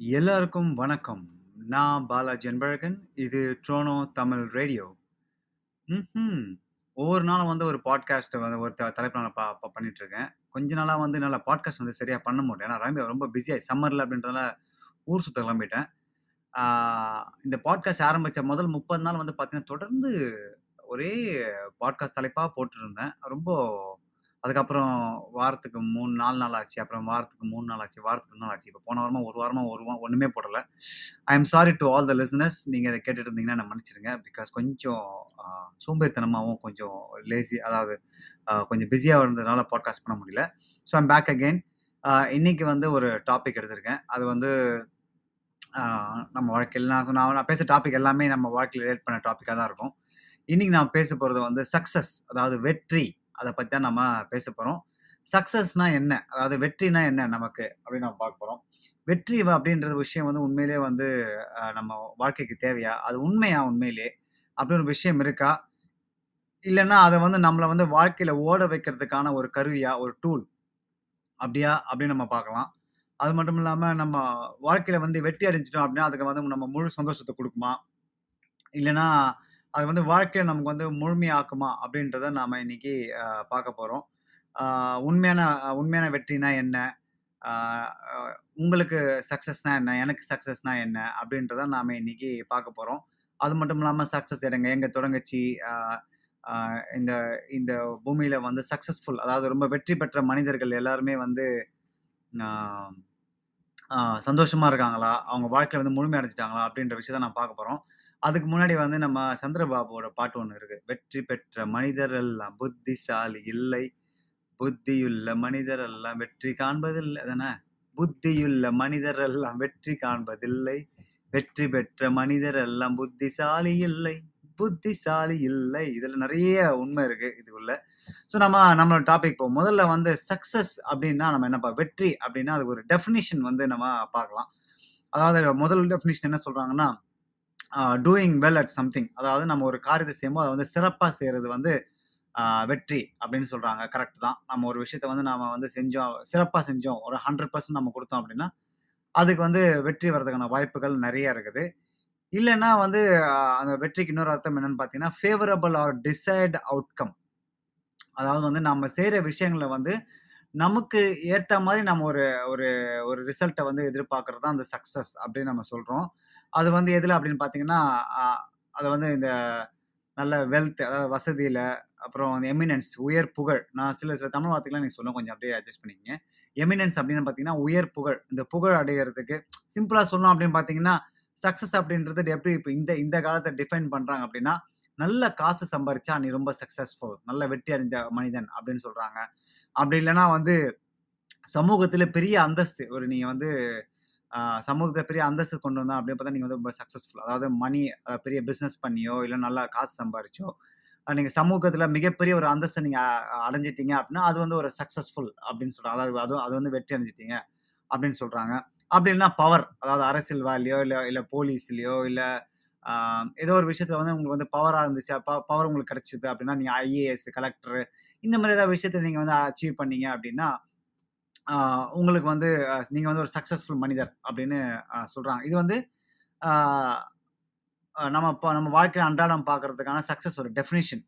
எல்லாருக்கும் வணக்கம். நான் பாலாஜி அன்பழகன். இது ட்ரோனோ தமிழ் ரேடியோ. ம் ஒவ்வொரு நாளும் வந்து ஒரு பாட்காஸ்ட்டை வந்து ஒரு த தலைப்புல நான் பா ப பண்ணிட்டுருக்கேன். கொஞ்ச நாளாக வந்து நல்லா பாட்காஸ்ட் வந்து சரியாக பண்ண முடியல. ஏன்னா ரொம்ப ரொம்ப பிஸியாக சம்மரில் அப்படின்றதால ஊர் சுத்த கிளம்பிட்டேன். இந்த பாட்காஸ்ட் ஆரம்பித்த முதல் 30 நாள் வந்து பார்த்தீங்கன்னா, தொடர்ந்து ஒரே பாட்காஸ்ட் தலைப்பாக போட்டிருந்தேன் ரொம்ப அதுக்கப்புறம் வாரத்துக்கு 3 4 நாள் ஆச்சு. அப்புறம் வாரத்துக்கு மூணு நாள் ஆச்சு. வாரத்துக்கு மூணு நாள் ஆச்சு. இப்போ போன வாரமாக ஒரு வாரமாக ஒரு வாரம் ஒன்றுமே போடல. I am sorry to all the listeners. நீங்கள் அதை கேட்டுட்டு இருந்தீங்கன்னா நான் மன்னிச்சிருங்க பிகாஸ் கொஞ்சம் சோம்பேறித்தனமாகவும் கொஞ்சம் லேசி அதாவது கொஞ்சம் பிஸியாக இருந்ததுனால பாட்காஸ்ட் பண்ண முடியல. So I'm back again. இன்னைக்கு வந்து ஒரு டாபிக் எடுத்திருக்கேன். அது வந்து நம்ம வாழ்க்கையில் நான் நான் நான் பேசுற டாபிக் எல்லாமே நம்ம வாழ்க்கையில் ரிலேட் பண்ண டாப்பிக்காக தான் இருக்கும். இன்னைக்கு நான் பேச போகிறது வந்து சக்ஸஸ் அதாவது வெற்றி. அதை பற்றி தான் நம்ம பேச போகிறோம் சக்ஸஸ்னால் என்ன? அதாவது வெற்றினா என்ன நமக்கு? அப்படின்னு நம்ம பார்க்க போகிறோம் வெற்றி அப்படின்றது அப்படின்ற விஷயம் வந்து உண்மையிலேயே வந்து நம்ம வாழ்க்கைக்கு தேவையா? அது உண்மையா உண்மையிலே அப்படி ஒரு விஷயம் இருக்கா? இல்லைன்னா அதை வந்து நம்மளை வந்து வாழ்க்கையில் ஓட வைக்கிறதுக்கான ஒரு கருவியா? ஒரு டூல். அப்படியா? அப்படின்னு நம்ம பார்க்கலாம். அது மட்டும் இல்லாமல் நம்ம வாழ்க்கையில் வந்து வெற்றி அடைஞ்சிட்டோம் அப்படின்னா, அதுக்கு வந்து நம்ம முழு சந்தோஷத்தை கொடுக்குமா இல்லைன்னா அது வந்து வாழ்க்கையை நமக்கு வந்து முழுமையாக்குமா? அப்படின்றத நாம இன்னைக்கு பார்க்க போறோம். உண்மையான உண்மையான வெற்றினா என்ன? உங்களுக்கு சக்ஸஸ்னா என்ன? எனக்கு சக்ஸஸ்னா என்ன? அப்படின்றத நாம இன்னைக்கு பார்க்க போறோம். அது மட்டும் இல்லாமல் சக்ஸஸ் எடங்க எங்க தொடங்குச்சு? இந்த இந்த பூமியில வந்து சக்சஸ்ஃபுல் அதாவது ரொம்ப வெற்றி பெற்ற மனிதர்கள் எல்லாருமே வந்து சந்தோஷமாக சந்தோஷமா இருக்காங்களா? அவங்க வாழ்க்கையில வந்து முழுமை அடைஞ்சிட்டாங்களா அப்படின்ற விஷயத்த நான் பார்க்க போறோம். அதுக்கு முன்னாடி வந்து நம்ம சந்திரபாபுவோட பாட்டு ஒண்ணு இருக்கு. வெற்றி பெற்ற மனிதர் எல்லாம் புத்திசாலி இல்லை. புத்தியுள்ள மனிதர் எல்லாம் வெற்றி காண்பதில்லை அதானே? புத்தியுள்ள மனிதர் எல்லாம் வெற்றி காண்பதில்லை. வெற்றி பெற்ற மனிதர் எல்லாம் புத்திசாலி இல்லை. புத்திசாலி இல்லை. இதுல நெறைய உண்மை இருக்கு இதுக்குள்ள. ஸோ நம்ம நம்மளோட டாபிக் இப்போ முதல்ல வந்து சக்சஸ் அப்படின்னா நம்ம என்னப்பா வெற்றி அப்படின்னா அதுக்கு ஒரு டெஃபினிஷன் வந்து நம்ம பார்க்கலாம். அதாவது முதல் டெஃபினிஷன் என்ன சொல்றாங்கன்னா, டூயிங் வெல் அட் சம்திங். அதாவது நம்ம ஒரு காரியத்தை செய்யும்போது அதை வந்து சிறப்பாக செய்கிறது வந்து வெற்றி அப்படின்னு சொல்கிறாங்க கரெக்ட் தான். நம்ம ஒரு விஷயத்த வந்து நம்ம வந்து செஞ்சோம், சிறப்பாக செஞ்சோம். ஒரு 100% நம்ம கொடுத்தோம் அப்படின்னா, அதுக்கு வந்து வெற்றி வர்றதுக்கான வாய்ப்புகள் நிறைய இருக்குது. இல்லைன்னா வந்து அந்த வெற்றிக்கு இன்னொரு அர்த்தம் என்னன்னு பார்த்தீங்கன்னா, ஃபேவரபிள் ஆர் டிசைட் அவுட்கம். அதாவது வந்து நம்ம செய்கிற விஷயங்கள வந்து நமக்கு ஏற்ற மாதிரி நம்ம ஒரு ஒரு ஒரு ரிசல்ட்டை வந்து எதிர்பார்க்கறது தான் அந்த சக்ஸஸ் அப்படின்னு நம்ம சொல்கிறோம் அது வந்து எதில் அப்படின்னு பார்த்தீங்கன்னா, அது வந்து இந்த நல்ல வெல்த் அதாவது வசதியில் அப்புறம் அந்த எமினன்ஸ் உயர் புகழ். நான் சில சில தமிழ் வார்த்தைகள்லாம் நீங்கள் சொல்லுவேன். கொஞ்சம் அப்படியே அட்ஜஸ்ட் பண்ணிக்கங்க. எமினன்ஸ் அப்படின்னு பார்த்தீங்கன்னா, உயர் புகழ். இந்த புகழ் அடைகிறதுக்கு சிம்பிளாக சொல்லணும் அப்படின்னு பார்த்தீங்கன்னா, சக்சஸ் அப்படின்றது எப்படி இப்போ இந்த இந்த காலத்தை டிஃபைன் பண்ணுறாங்க அப்படின்னா, நல்ல காசு சம்பாரிச்சா நீ ரொம்ப சக்ஸஸ்ஃபுல் நல்ல வெற்றி அடைந்த மனிதன் அப்படின்னு சொல்கிறாங்க அப்படி இல்லைன்னா வந்து சமூகத்தில் பெரிய அந்தஸ்து. ஒரு நீங்கள் வந்து சமூகத்தை பெரிய அந்தஸ்து கொண்டு வந்தோம் அப்படின்னு பார்த்தா நீங்கள் வந்து ரொம்ப அதாவது மணி பெரிய பிஸ்னஸ் பண்ணியோ, இல்லை நல்லா காசு சம்பாரிச்சோ, நீங்கள் சமூகத்தில் மிகப்பெரிய ஒரு அந்தஸ்தை நீங்கள் அடைஞ்சிட்டீங்க அப்படின்னா, அது வந்து ஒரு சக்ஸஸ்ஃபுல் அப்படின்னு சொல்கிறாங்க அதாவது அது அது வந்து வெற்றி அடைஞ்சிட்டீங்க அப்படின்னு சொல்கிறாங்க அப்படி இல்லைன்னா பவர். அதாவது அரசியல் வேலையோ இல்லை இல்லை இல்ல இல்லை ஏதோ ஒரு விஷயத்தில் வந்து உங்களுக்கு வந்து பவராக இருந்துச்சு. ப பவர் உங்களுக்கு கிடச்சிது அப்படின்னா, நீங்கள் ஐஏஎஸ், கலெக்டர் இந்த மாதிரி ஏதாவது விஷயத்த நீங்கள் வந்து அச்சீவ் பண்ணீங்க அப்படின்னா, உங்களுக்கு வந்து நீங்கள் வந்து ஒரு சக்ஸஸ்ஃபுல் மனிதர் அப்படின்னு சொல்கிறாங்க இது வந்து நம்ம இப்போ நம்ம வாழ்க்கையில் அன்றாடம் பார்க்கறதுக்கான சக்ஸஸ் ஒரு டெஃபினேஷன்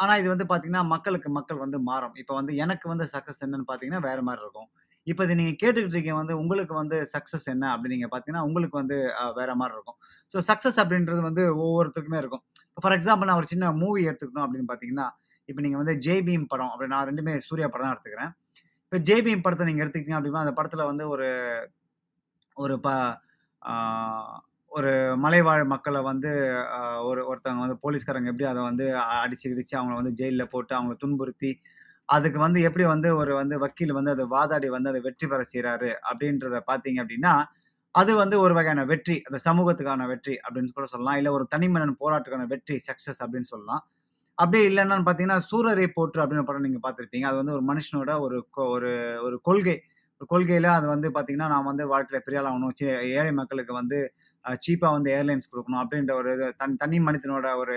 ஆனால் இது வந்து பார்த்தீங்கன்னா, மக்களுக்கு மக்கள் வந்து மாறும். இப்போ வந்து எனக்கு வந்து சக்சஸ் என்னன்னு பார்த்தீங்கன்னா, வேறு மாதிரி இருக்கும். இப்போ இது நீங்கள் கேட்டுக்கிட்டு இருக்கீங்க வந்து உங்களுக்கு வந்து சக்ஸஸ் என்ன அப்படின்னு நீங்கள் பார்த்தீங்கன்னா, உங்களுக்கு வந்து வேறு வேற இருக்கும். ஸோ சக்ஸஸ் அப்படின்றது வந்து ஒவ்வொருத்தருக்குமே இருக்கும். இப்போ ஃபார் எக்ஸாம்பிள் நான் ஒரு சின்ன மூவி எடுத்துக்கணும் அப்படின்னு பார்த்தீங்கன்னா, இப்போ நீங்கள் வந்து ஜெய் படம் அப்படி நான் ரெண்டுமே சூர்யா படம் தான் எடுத்துக்கிறேன். இப்ப ஜேபிஎம் படத்தை நீங்கள் நீங்க எடுத்துக்கிட்டீங்க அப்படின்னா, அந்த படத்துல வந்து ஒரு ஒரு ப ஒரு மலைவாழ் மக்களை வந்து ஒரு ஒருத்தவங்க வந்து போலீஸ்காரங்க எப்படி அதை வந்து அடிச்சு கிடிச்சு அவங்கள வந்து ஜெயிலில் போட்டு அவங்கள துன்புறுத்தி, அதுக்கு வந்து எப்படி வந்து ஒரு வந்து வக்கீல் வந்து அதை வாதாடி வந்து அதை வெற்றி பெற செய்கிறாரு அப்படின்றத பார்த்தீங்க அப்படின்னா, அது வந்து ஒரு வகையான வெற்றி. அந்த சமூகத்துக்கான வெற்றி அப்படின்னு கூட சொல்லலாம். இல்லை ஒரு தனிமனிதன் போராட்டத்துக்கான வெற்றி சக்ஸஸ் அப்படின்னு சொல்லலாம். அப்படியே இல்லைன்னு பார்த்தீங்கன்னா, சூரரை போற்று அப்படின்னு படம் நீங்கள் பார்த்துருப்பீங்க அது வந்து ஒரு மனுஷனோட ஒரு கொ ஒரு ஒரு கொள்கை. ஒரு கொள்கையில் அது வந்து பார்த்தீங்கன்னா, நான் வந்து வாழ்க்கையில் பெரிய ஆகணும். சே ஏழை மக்களுக்கு வந்து சீப்பாக வந்து ஏர்லைன்ஸ் கொடுக்கணும் அப்படின்ற ஒரு இது தன் தனி மனிதனோட ஒரு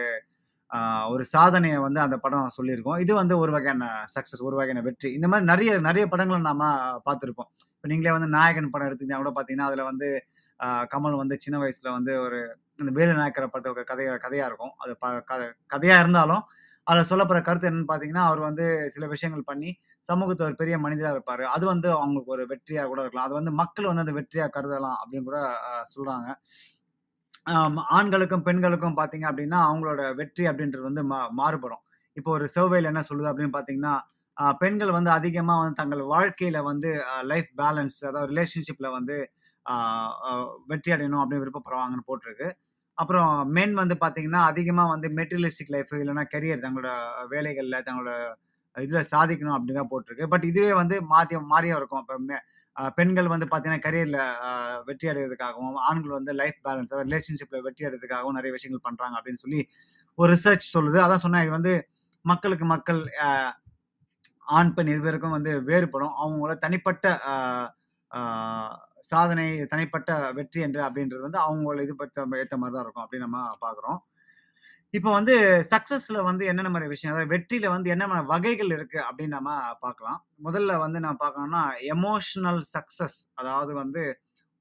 ஒரு சாதனையை வந்து அந்த படம் சொல்லியிருக்கோம் இது வந்து ஒரு வகையான சக்ஸஸ் ஒரு வகையான வெற்றி. இந்த மாதிரி நிறைய நிறைய படங்களை நாம் பார்த்துருப்போம் இப்போ நீங்களே வந்து நாயகன் படம் எடுத்தீங்கன்னா கூட பார்த்தீங்கன்னா, அதில் வந்து கமல் வந்து சின்ன வயசில் வந்து ஒரு இந்த வேலு நாயக்கரை படத்தோட கதைய கதையா இருக்கும். அது ப கதை கதையா இருந்தாலும், அதில் சொல்லப்படுற கருத்து என்னன்னு பார்த்தீங்கன்னா, அவர் வந்து சில விஷயங்கள் பண்ணி சமூகத்தை ஒரு பெரிய மனிதராக இருப்பார் அது வந்து அவங்களுக்கு ஒரு வெற்றியாக கூட இருக்கலாம். அது வந்து மக்கள் வந்து அந்த வெற்றியாக கருதலாம் அப்படின்னு கூட சொல்கிறாங்க ஆண்களுக்கும், பெண்களுக்கும் பார்த்தீங்க அப்படின்னா, அவங்களோட வெற்றி அப்படின்றது வந்து மா மாறுபடும். இப்போ ஒரு சர்வேல என்ன சொல்லுது அப்படின்னு பார்த்தீங்கன்னா, பெண்கள் வந்து அதிகமாக வந்து தங்கள் வாழ்க்கையில் வந்து லைஃப் பேலன்ஸ் அதாவது ரிலேஷன்ஷிப்பில் வந்து வெற்றி அடையணும் அப்படின்னு விருப்பப்படுவாங்கன்னு போட்டிருக்கு. அப்புறம் மென் வந்து பார்த்தீங்கன்னா, அதிகமாக வந்து மெட்டீரியலிஸ்டிக் லைஃப் இல்லைன்னா கரியர் தங்களோட வேலைகளில் தங்களோட இதில் சாதிக்கணும் அப்படின்னு தான் போட்டிருக்கு. பட் இதுவே வந்து மாத்தி மாறியும் இருக்கும். இப்போ மெ பெண்கள் வந்து பார்த்தீங்கன்னா, கரியரில் வெற்றி அடைகிறதுக்காகவும் ஆண்கள் வந்து லைஃப் பேலன்ஸ் அதாவது ரிலேஷன்ஷிப்பில் வெற்றி அடைகிறதுக்காகவும் நிறைய விஷயங்கள் பண்ணுறாங்க அப்படின்னு சொல்லி ஒரு ரிசர்ச் சொல்லுது. அதான் சொன்னேன் இது வந்து மக்களுக்கு மக்கள் ஆண், பெண் இருவருக்கும் வந்து வேறுபடும். அவங்களோட தனிப்பட்ட சாதனை, தனிப்பட்ட வெற்றி என்று அப்படின்றது வந்து அவங்களோட இது பற்றி ஏற்ற மாதிரி தான் இருக்கும் அப்படின்னு நம்ம பார்க்குறோம். இப்போ வந்து சக்ஸஸில் வந்து என்னென்ன மாதிரி விஷயம், அதாவது வெற்றியில வந்து என்னென்ன வகைகள் இருக்கு அப்படின்னு நம்ம பார்க்கலாம். முதல்ல வந்து நான் பார்க்கணும்னா, எமோஷனல் சக்சஸ் அதாவது வந்து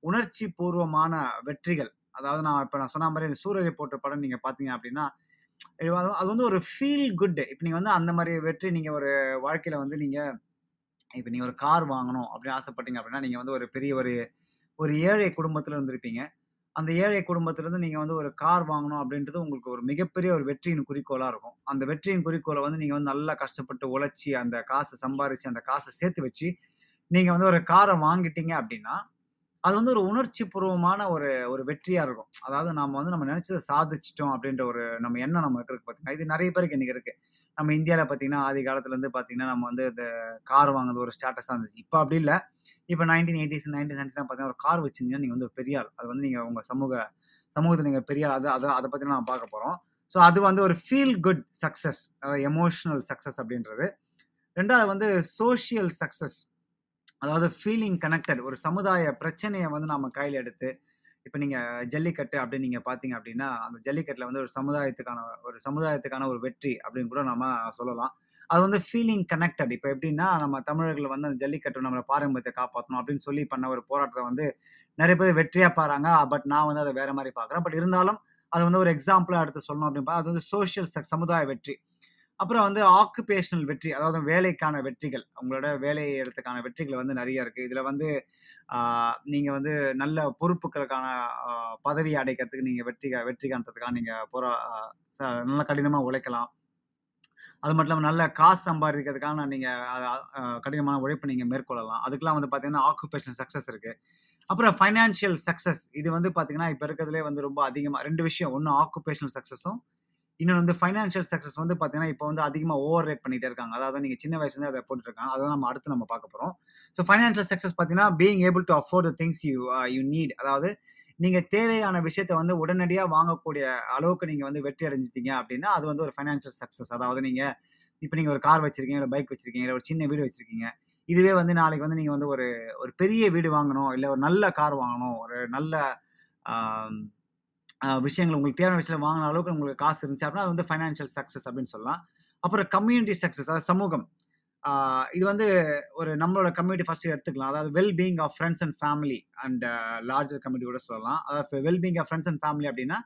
உணர்ச்சி பூர்வமான வெற்றிகள். அதாவது நான் இப்போ நான் சொன்ன மாதிரி இந்த சூரரை ரிப்போர்ட்டர் படம் நீங்க பார்த்தீங்க அப்படின்னா, அது வந்து ஒரு ஃபீல் குட். இப்போ நீங்க வந்து அந்த மாதிரி வெற்றி நீங்க ஒரு வாழ்க்கையில வந்து நீங்க இப்போ நீங்க ஒரு கார் வாங்கணும் அப்படின்னு ஆசைப்பட்டீங்க அப்படின்னா, நீங்க வந்து ஒரு பெரிய ஒரு ஒரு ஏழை குடும்பத்தில் இருந்திருப்பீங்க. அந்த ஏழை குடும்பத்திலேருந்து நீங்கள் வந்து ஒரு கார் வாங்கணும் அப்படின்றது உங்களுக்கு ஒரு மிகப்பெரிய ஒரு வெற்றியின் குறிக்கோளாக இருக்கும். அந்த வெற்றியின் குறிக்கோளை வந்து நீங்கள் வந்து நல்லா கஷ்டப்பட்டு உழைச்சி அந்த காசை சம்பாரித்து அந்த காசை சேர்த்து வச்சு, நீங்கள் வந்து ஒரு காரை வாங்கிட்டீங்க அப்படின்னா, அது வந்து ஒரு உணர்ச்சி பூர்வமான ஒரு ஒரு வெற்றியாக இருக்கும். அதாவது நாம் வந்து நம்ம நினச்சதை சாதிச்சிட்டோம் அப்படின்ற ஒரு நம்ம எண்ணம் நம்ம இருக்கு பார்த்தீங்கன்னா இது நிறைய பேருக்கு இன்றைக்கி இருக்குது நம்ம இந்தியாவில் பார்த்தீங்கன்னா, ஆதி காலத்துலேருந்து பார்த்தீங்கன்னா, நம்ம வந்து இந்த கார் வாங்குறது ஒரு ஸ்டேட்டஸாக இருந்துச்சு. இப்போ அப்படி இல்லை இப்போ நைன்டீன் எயிட்டிஸ் நைன்டீன் நைன்டிஸ்லாம் பார்த்தீங்கன்னா, ஒரு கார் வச்சிருந்தீங்கன்னா, நீங்கள் வந்து பெரியார் பெரிய ஆள். அது வந்து நீங்கள் உங்கள் சமூக சமூகத்தில் நீங்கள் பெரிய ஆள். அதை அதை பற்றி பத்தி பார்க்க போகிறோம் ஸோ அது வந்து ஒரு ஃபீல் குட் சக்ஸஸ் அதாவது எமோஷனல் சக்ஸஸ் அப்படின்றது. ரெண்டாவது வந்து சோஷியல் சக்சஸ். அதாவது ஃபீலிங் கனெக்டட். ஒரு சமுதாய பிரச்சனையை வந்து நம்ம கையில் எடுத்து, இப்போ நீங்கள் ஜல்லிக்கட்டு அப்படின்னு நீங்கள் பார்த்தீங்க அப்படின்னா, அந்த ஜல்லிக்கட்டில் வந்து ஒரு சமுதாயத்துக்கான ஒரு சமுதாயத்துக்கான ஒரு வெற்றி அப்படின்னு கூட நம்ம சொல்லலாம். அது வந்து ஃபீலிங் கனெக்டட். இப்போ எப்படின்னா, நம்ம தமிழர்கள் வந்து அந்த ஜல்லிக்கட்டு நம்மளை பாரம்பரியத்தை காப்பாற்றணும் அப்படின்னு சொல்லி பண்ண ஒரு போராட்டத்தை வந்து நிறைய பேர் வெற்றியாக பாருங்க பட் நான் வந்து அதை வேற மாதிரி பார்க்குறேன். பட் இருந்தாலும் அது வந்து ஒரு எக்ஸாம்பிளாக எடுத்து சொல்லணும் அப்படின்னு பார்த்தா, அது வந்து சோஷியல் சமுதாய வெற்றி. அப்புறம் வந்து ஆக்குபேஷனல் வெற்றி. அதாவது வேலைக்கான வெற்றிகள். அவங்களோட வேலை இடத்துக்கான வெற்றிகள் வந்து நிறைய இருக்குது இதில் வந்து நீங்கள் வந்து நல்ல பொறுப்புகளுக்கான பதவி அடைக்கிறதுக்கு நீங்கள் வெற்றி வெற்றி காண்றதுக்காக நீங்கள் போரா அ நல்லா உழைக்கலாம். அது மட்டும் இல்லாமல் நல்ல காசு சம்பாதிக்கிறதுக்கான நீங்கள் கடினமான உழைப்பு நீங்கள் மேற்கொள்ளலாம். அதுக்கெலாம் வந்து பார்த்தீங்கன்னா, ஆக்குபேஷனல் சக்ஸஸ் இருக்குது அப்புறம் ஃபைனான்ஷியல் சக்ஸஸ் இது வந்து பார்த்தீங்கன்னா, இப்போ இருக்கிறதுலே வந்து ரொம்ப அதிகமாக ரெண்டு விஷயம். ஒன்று ஆக்குபேஷனல் சக்ஸஸும் இன்னொன்று வந்து ஃபைனான்ஷியல் சக்ஸஸ் வந்து பார்த்தீங்கன்னா, இப்போ வந்து அதிகமாக ஓவர் ரேட் பண்ணிகிட்டே இருக்காங்க. அதாவது நீங்கள் சின்ன வயசுலேருந்து அதை போட்டுருக்காங்க அதை நம்ம அடுத்து நம்ம பார்க்க போகிறோம் ஸோ ஃபைனான்ஷியல் சக்சஸ் பார்த்தீங்கன்னா, being able to afford the things you you need. அதாவது நீங்கள் தேவையான விஷயத்த வந்து உடனடியாக வாங்கக்கூடிய அளவுக்கு நீங்கள் வந்து வெற்றி அடைஞ்சிட்டீங்க அப்படின்னா, அது வந்து ஒரு ஃபைனான்ஷியல் சக்ஸஸ் அதாவது நீங்கள் இப்போ நீங்கள் ஒரு கார் வச்சிருக்கீங்க, இல்லை பைக் வச்சிருக்கீங்க, இல்லை ஒரு சின்ன வீடு வச்சிருக்கீங்க. இதுவே வந்து நாளைக்கு வந்து நீங்கள் வந்து ஒரு ஒரு பெரிய வீடு வாங்கணும், இல்லை ஒரு நல்ல கார் வாங்கணும், ஒரு நல்ல விஷயங்கள் உங்களுக்கு தேவையான விஷயம் வாங்கின அளவுக்கு உங்களுக்கு காசு இருந்துச்சு அப்படின்னா, அது வந்து ஃபைனான்ஷியல் சக்ஸஸ் அப்படின்னு சொல்லலாம். அப்புறம் கம்யூனிட்டி சக்சஸ் அதாவது சமூகம். இது வந்து ஒரு நம்மளோட கம்யூனிட்டி ஃபர்ஸ்ட் எடுத்துக்கலாம். அதாவது wellbeing of friends and family and larger community கூட சொல்லலாம். அதாவது wellbeing of friends and family அப்படின்னா,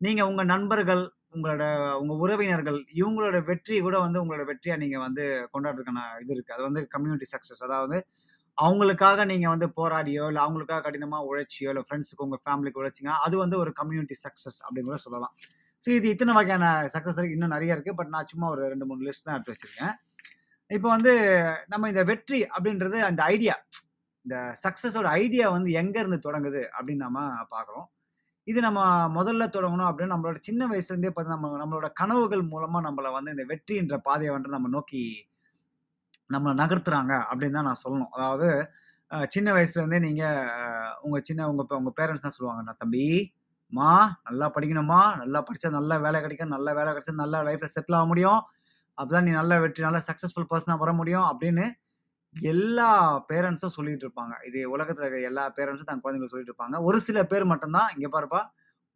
நீங்கள் உங்கள் நண்பர்கள், உங்களோட உங்கள் உறவினர்கள் இவங்களோட வெற்றி கூட வந்து உங்களோட வெற்றியாக நீங்கள் வந்து கொண்டாடுறதுக்கான இது இருக்குது அது வந்து கம்யூனிட்டி சக்ஸஸ் அதாவது அவங்களுக்காக நீங்கள் வந்து போராடியோ, இல்லை அவங்களுக்காக கடினமாக உழைச்சியோ, இல்லை ஃப்ரெண்ட்ஸுக்கு உங்கள் ஃபேமிலிக்கு உழைச்சீங்கன்னா, அது வந்து ஒரு கம்யூனிட்டி சக்ஸஸ் அப்படின்னு கூட சொல்லலாம். ஸோ இது இத்தனை வகையான சக்ஸஸ் இன்னும் நிறைய இருக்குது பட் நான் சும்மா ஒரு 2, 3 லிஸ்ட் தான் எடுத்து வச்சிருக்கேன். இப்போ வந்து நம்ம இந்த வெற்றி அப்படின்றது அந்த ஐடியா. இந்த சக்ஸஸோட ஐடியா வந்து எங்க இருந்து தொடங்குது அப்படின்னு நம்ம பார்க்குறோம். இது நம்ம முதல்ல தொடங்கணும் அப்படின்னு நம்மளோட சின்ன வயசுலேருந்தே பார்த்தீங்கன்னா, நம்ம நம்மளோட கனவுகள் மூலமா நம்மளை வந்து இந்த வெற்றின்ற பாதையை வந்து நம்ம நோக்கி நம்மளை நகர்த்துறாங்க அப்படின்னு தான் நான் சொல்லணும். அதாவது சின்ன வயசுலேருந்தே நீங்கள் உங்கள் சின்ன உங்கள் உங்கள் பேரண்ட்ஸ் தான் சொல்லுவாங்க, "நான் தம்பி, மா நல்லா படிக்கணுமா நல்லா படித்தா நல்ல வேலை கிடைக்கும். நல்ல வேலை கிடைச்சா நல்ல லைஃப்பில் செட்டில் ஆக முடியும். அப்பதான் நீ நல்ல வெற்றி நல்ல சக்சஸ்ஃபுல் பர்சனாக வர முடியும்." அப்படின்னு எல்லா பேரண்ட்ஸும் சொல்லிட்டு இருப்பாங்க. இது உலகத்தில் இருக்கிற எல்லா பேரன்ட்ஸும் தன் குழந்தைகளுக்கு சொல்லிட்டு இருப்பாங்க. ஒரு சில பேர் மட்டும்தான் இங்கே பாருப்பா,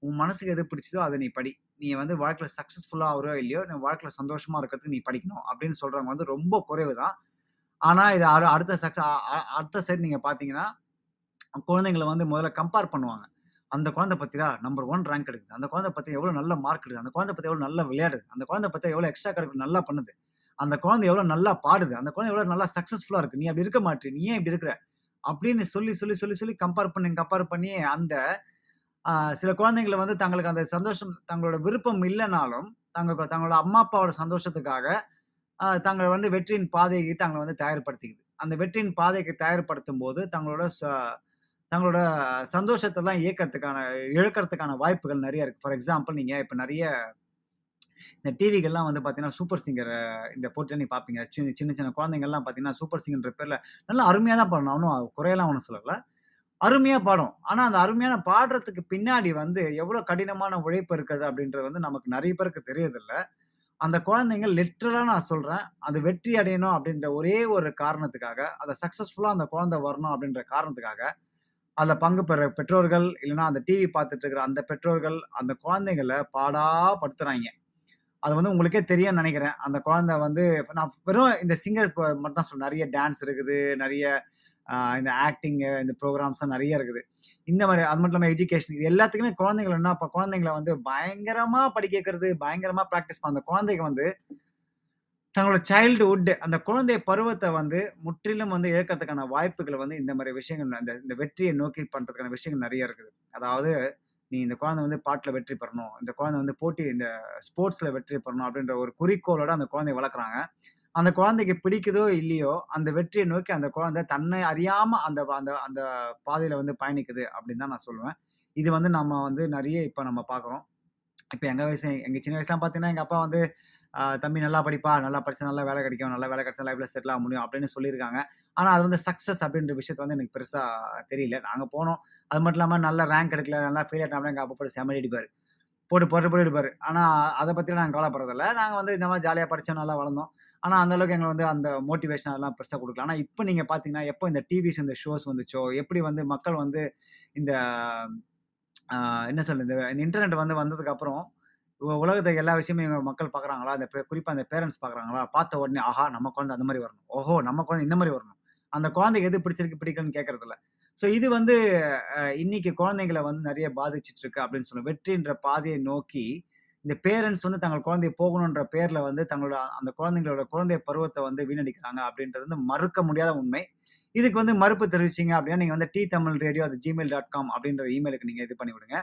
உன் மனசுக்கு எது பிடிச்சதோ அதை நீ படி. நீ வந்து வாழ்க்கையில் சக்ஸஸ்ஃபுல்லாக ஆகிறோ இல்லையோ, நீ வாழ்க்கையில் சந்தோஷமாக இருக்கிறதுக்கு நீ படிக்கணும் அப்படின்னு சொல்கிறவங்க வந்து ரொம்ப குறைவு தான். ஆனால் இது அடுத்த சக்ஸஸ் அடுத்த சைடு நீங்கள் பார்த்தீங்கன்னா, குழந்தைங்கள வந்து முதல்ல கம்பேர் பண்ணுவாங்க. அந்த குழந்தை பத்தியா நம்பர் ஒன் ரேங்க் எடுக்குது. அந்த குழந்தை பத்தி எவ்வளோ நல்ல மார்க் எடுக்குது. அந்த குழந்தை பத்தி எவ்வளோ நல்லா விளையாடுது. அந்த குழந்தை பத்தி எவ்வளோ எக்ஸ்ட்ரா கரிக்குலர் நல்லா பண்ணுது. அந்த குழந்தை எவ்வளோ நல்லா பாடுது. அந்த குழந்தை எவ்வளோ நல்லா சக்சஸ்ஃபுல்லா இருக்கு. நீ அப்படி இருக்க மாட்டே நீ ஏன் இப்படி இருக்கிற? அப்படின்னு சொல்லி, சொல்லி, சொல்லி, சொல்லி கம்பேர் பண்ணி, கம்பேர் பண்ணி அந்த சில குழந்தைங்கள வந்து தங்களுக்கு அந்த சந்தோஷம் தங்களோட விருப்பம் இல்லைனாலும் தங்க தங்களோட அம்மா, அப்பாவோட சந்தோஷத்துக்காக தங்களை வந்து வெற்றியின் பாதைக்கு தங்களை வந்து தயார்படுத்திக்குது. அந்த வெற்றியின் பாதைக்கு தயார்படுத்தும் போது தங்களோட ச தங்களோட சந்தோஷத்தெல்லாம் இயக்கிறதுக்கான இழக்கிறதுக்கான வாய்ப்புகள் நிறைய இருக்கு. ஃபார் எக்ஸாம்பிள் நீங்க இப்ப நிறைய இந்த டிவிகள்லாம் வந்து பார்த்தீங்கன்னா, சூப்பர் சிங்கர் இந்த போட்டியில் நீ பார்ப்பீங்க. சின்ன சின்ன சின்ன குழந்தைங்கள்லாம் பார்த்தீங்கன்னா, சூப்பர் சிங்கர்ன்ற பேரில் நல்லா அருமையாக தான் பாடணும் அவனும் குறையெல்லாம் ஒன்றும் சொல்லல. அருமையாக பாடும். ஆனால் அந்த அருமையான பாடுறதுக்கு பின்னாடி வந்து எவ்வளோ கடினமான உழைப்பு இருக்குது அப்படின்றது வந்து நமக்கு நிறைய பேருக்கு தெரியறதில்ல. அந்த குழந்தைங்க லிட்ரலாக நான் சொல்கிறேன் அது வெற்றி அடையணும் அப்படின்ற ஒரே ஒரு காரணத்துக்காக, அதை சக்ஸஸ்ஃபுல்லாக அந்த குழந்தை வரணும் அப்படின்ற காரணத்துக்காக, அதில் பங்கு பெற பெற்றோர்கள், இல்லைன்னா அந்த டிவி பார்த்துட்டு இருக்கிற அந்த பெற்றோர்கள், அந்த குழந்தைங்களை பாடா அது வந்து உங்களுக்கே தெரியும் நினைக்கிறேன் அந்த குழந்தை வந்து நான் வெறும் இந்த சிங்கர் இப்போ மட்டும் தான் சொல்றேன். நிறைய டான்ஸ் இருக்குது. நிறைய இந்த ஆக்டிங் இந்த ப்ரோக்ராம்ஸ்லாம் நிறைய இருக்குது. இந்த மாதிரி அது மட்டும் இல்லாமல் எஜுகேஷன் இது எல்லாத்துக்குமே குழந்தைகள என்ன இப்போ குழந்தைங்கள வந்து பயங்கரமாக படிக்க வைக்கிறது, பயங்கரமாக ப்ராக்டிஸ் பண்ண அந்த குழந்தைங்க வந்து தங்களோட சைல்ட்ஹுட் அந்த குழந்தை பருவத்தை வந்து முற்றிலும் வந்து இழக்கிறதுக்கான வாய்ப்புகள் வந்து இந்த மாதிரி விஷயங்கள் அந்த இந்த வெற்றியை நோக்கி பண்ணுறதுக்கான விஷயங்கள் நிறைய இருக்குது. அதாவது நீ இந்த குழந்தை வந்து பாட்டில் வெற்றி பெறணும். இந்த குழந்தை வந்து போட்டி இந்த ஸ்போர்ட்ஸில் வெற்றி பெறணும் அப்படின்ற ஒரு குறிக்கோளோட அந்த குழந்தைய வளர்க்குறாங்க. அந்த குழந்தைக்கு பிடிக்குதோ இல்லையோ, அந்த வெற்றியை நோக்கி அந்த குழந்தை தன்னை அறியாமல் அந்த அந்த அந்த பாதையில் வந்து பயணிக்குது அப்படின்னு தான் நான் சொல்லுவேன். இது வந்து நம்ம வந்து நிறைய இப்போ நம்ம பார்க்குறோம். இப்போ எங்கள் வயசு எங்கள் சின்ன வயசுலாம் பார்த்தீங்கன்னா, எங்கள் அப்பா வந்து "தம்பி நல்லா படிப்பா, நல்லா படித்தா நல்லா வேலை கிடைக்கும். நல்ல வேலை கிடைச்சா லைஃப்பில் செட்டில் ஆக முடியும்." அப்படின்னு சொல்லியிருக்காங்க. ஆனால் அது வந்து சக்ஸஸ் அப்படின்ற விஷயத்த வந்து எனக்கு பெருசாக தெரியல. நாங்கள் போனோம். அது மட்டும் இல்லாமல் நல்ல ரேங்க் எடுக்கல, நல்லா ஃபெயில் ஆகிட்டோம்னா எங்கள் அப்பா போட்டு செமடி அடிப்பார் போட்டு பொறு போட்டு எடுப்பார் ஆனால் அதை பத்திலாம் நாங்கள் கவலைப்படுறதில்ல. நாங்கள் வந்து இந்த மாதிரி ஜாலியாக படித்தோம் நல்லா வளர்ந்தோம். ஆனால் அந்த அளவுக்கு வந்து அந்த மோட்டிவேஷன் அதெல்லாம் பெருசாக கொடுக்கல ஆனால் இப்போ நீங்கள் பார்த்தீங்கன்னா, எப்போ இந்த டிவிஸ் இந்த ஷோஸ் வந்துச்சோ, எப்படி வந்து மக்கள் வந்து இந்த என்ன சொல்றது? இந்த இன்டர்நெட் வந்து வந்ததுக்கப்புறம் உலகத்தை எல்லா விஷயமும் இவங்க மக்கள் பார்க்குறாங்களா? அந்த குறிப்பாக குறிப்பா அந்த பேரண்ட்ஸ் பார்க்குறாங்களா? பார்த்த உடனே, ஆஹா! நம்ம குழந்தை அந்த மாதிரி வரணும். ஓஹோ! நம்ம குழந்தை இந்த மாதிரி வரணும். அந்த குழந்தைக்கு எது பிடிச்சிருக்கு, பிடிக்கலன்னு கேட்கறதில்ல. ஸோ இது வந்து இன்னைக்கு குழந்தைங்கள வந்து நிறைய பாதிச்சுட்டு இருக்கு அப்படின்னு சொல்லணும் வெற்றின்ற பாதையை நோக்கி இந்த பேரண்ட்ஸ் வந்து தங்கள் குழந்தை போகணுன்ற பேர்ல வந்து தங்களோட அந்த குழந்தைங்களோட குழந்தை பருவத்தை வந்து வீணடிக்கிறாங்க அப்படின்றது வந்து மறுக்க முடியாத உண்மை. இதுக்கு வந்து மறுப்பு தெரிவிச்சிங்க அப்படின்னா, நீங்கள் வந்து டி தமிழ் ரேடியோ அது ஜிமெயில் டாட் காம் அப்படின்ற இமெயிலுக்கு நீங்கள் இது பண்ணி விடுங்க.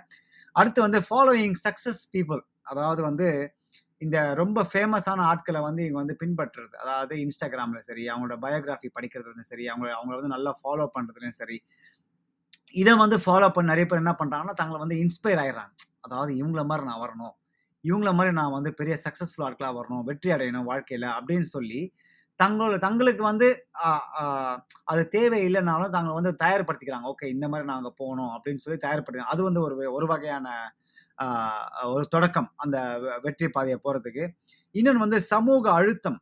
அடுத்து வந்து ஃபாலோயிங் சக்ஸஸ் பீப்புள் அதாவது வந்து இந்த ரொம்ப ஃபேமஸான ஆட்களை வந்து இவங்க வந்து பின்பற்றுறது. அதாவது இன்ஸ்டாகிராமில் சரி, அவங்களோட பயோகிராஃபி படிக்கிறதுலையும் சரி, அவங்க அவங்கள வந்து நல்லா ஃபாலோ பண்றதுலயும் சரி. இதை வந்து ஃபாலோ பண்ண நிறைய பேர் என்ன பண்ணுறாங்கன்னா தங்களை வந்து இன்ஸ்பயர் ஆயிடுறாங்க. அதாவது இவங்கள மாதிரி நான் வரணும். இவங்கள மாதிரி நான் வந்து பெரிய சக்ஸஸ்ஃபுல் ஆட்களாக வரணும். வெற்றி அடையணும் வாழ்க்கையில் அப்படின்னு சொல்லி, தங்களோட தங்களுக்கு வந்து அது தேவை இல்லனாலும் தாங்க வந்து தயார்படுத்திக்கிறாங்க. ஓகே இந்த மாதிரி நாங்கள் போகணும் அப்படின்னு சொல்லி தயார்படுத்தி அது வந்து ஒரு ஒரு வகையான ஒரு தொடக்கம். அந்த வெ வெற்றி பாதையை போகிறதுக்கு இன்னொன்று வந்து சமூக அழுத்தம்.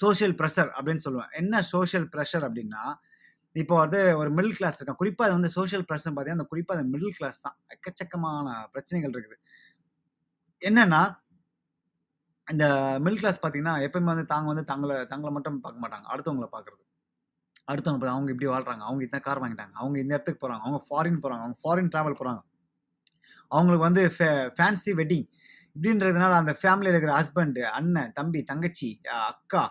சோசியல் ப்ரெஷர் அப்படின்னு சொல்லுவேன். என்ன சோசியல் ப்ரெஷர் அப்படின்னா, இப்போ வந்து ஒரு மிடில் கிளாஸ் இருக்கான். குறிப்பாக அது வந்து சோசியல் ப்ரெஷர் பார்த்தீங்கன்னா, அந்த குறிப்பாக அந்த மிடில் கிளாஸ் தான். எக்கச்சக்கமான பிரச்சனைகள் இருக்குது. என்னன்னா இந்த மிடில் கிளாஸ் பார்த்தீங்கன்னா, எப்பயுமே வந்து தாங்க வந்து தங்களை தங்களை மட்டும் பார்க்க மாட்டாங்க. அடுத்தவங்களை பார்க்குறது. அடுத்தவங்க அவங்க இப்படி வாழ்றாங்க. அவங்க இந்த கார் வாங்கிட்டாங்க. அவங்க இந்த இடத்துக்கு போகிறாங்க அவங்க ஃபாரின் போகிறாங்க அவங்க ஃபாரின் ட்ராவல் போகிறாங்க அவங்களுக்கு வந்து ஃபே ஃபேன்சி வெட்டிங் இப்படின்றதுனால அந்த ஃபேமிலியில் இருக்கிற ஹஸ்பண்டு அண்ணன், தம்பி, தங்கச்சி, அக்கா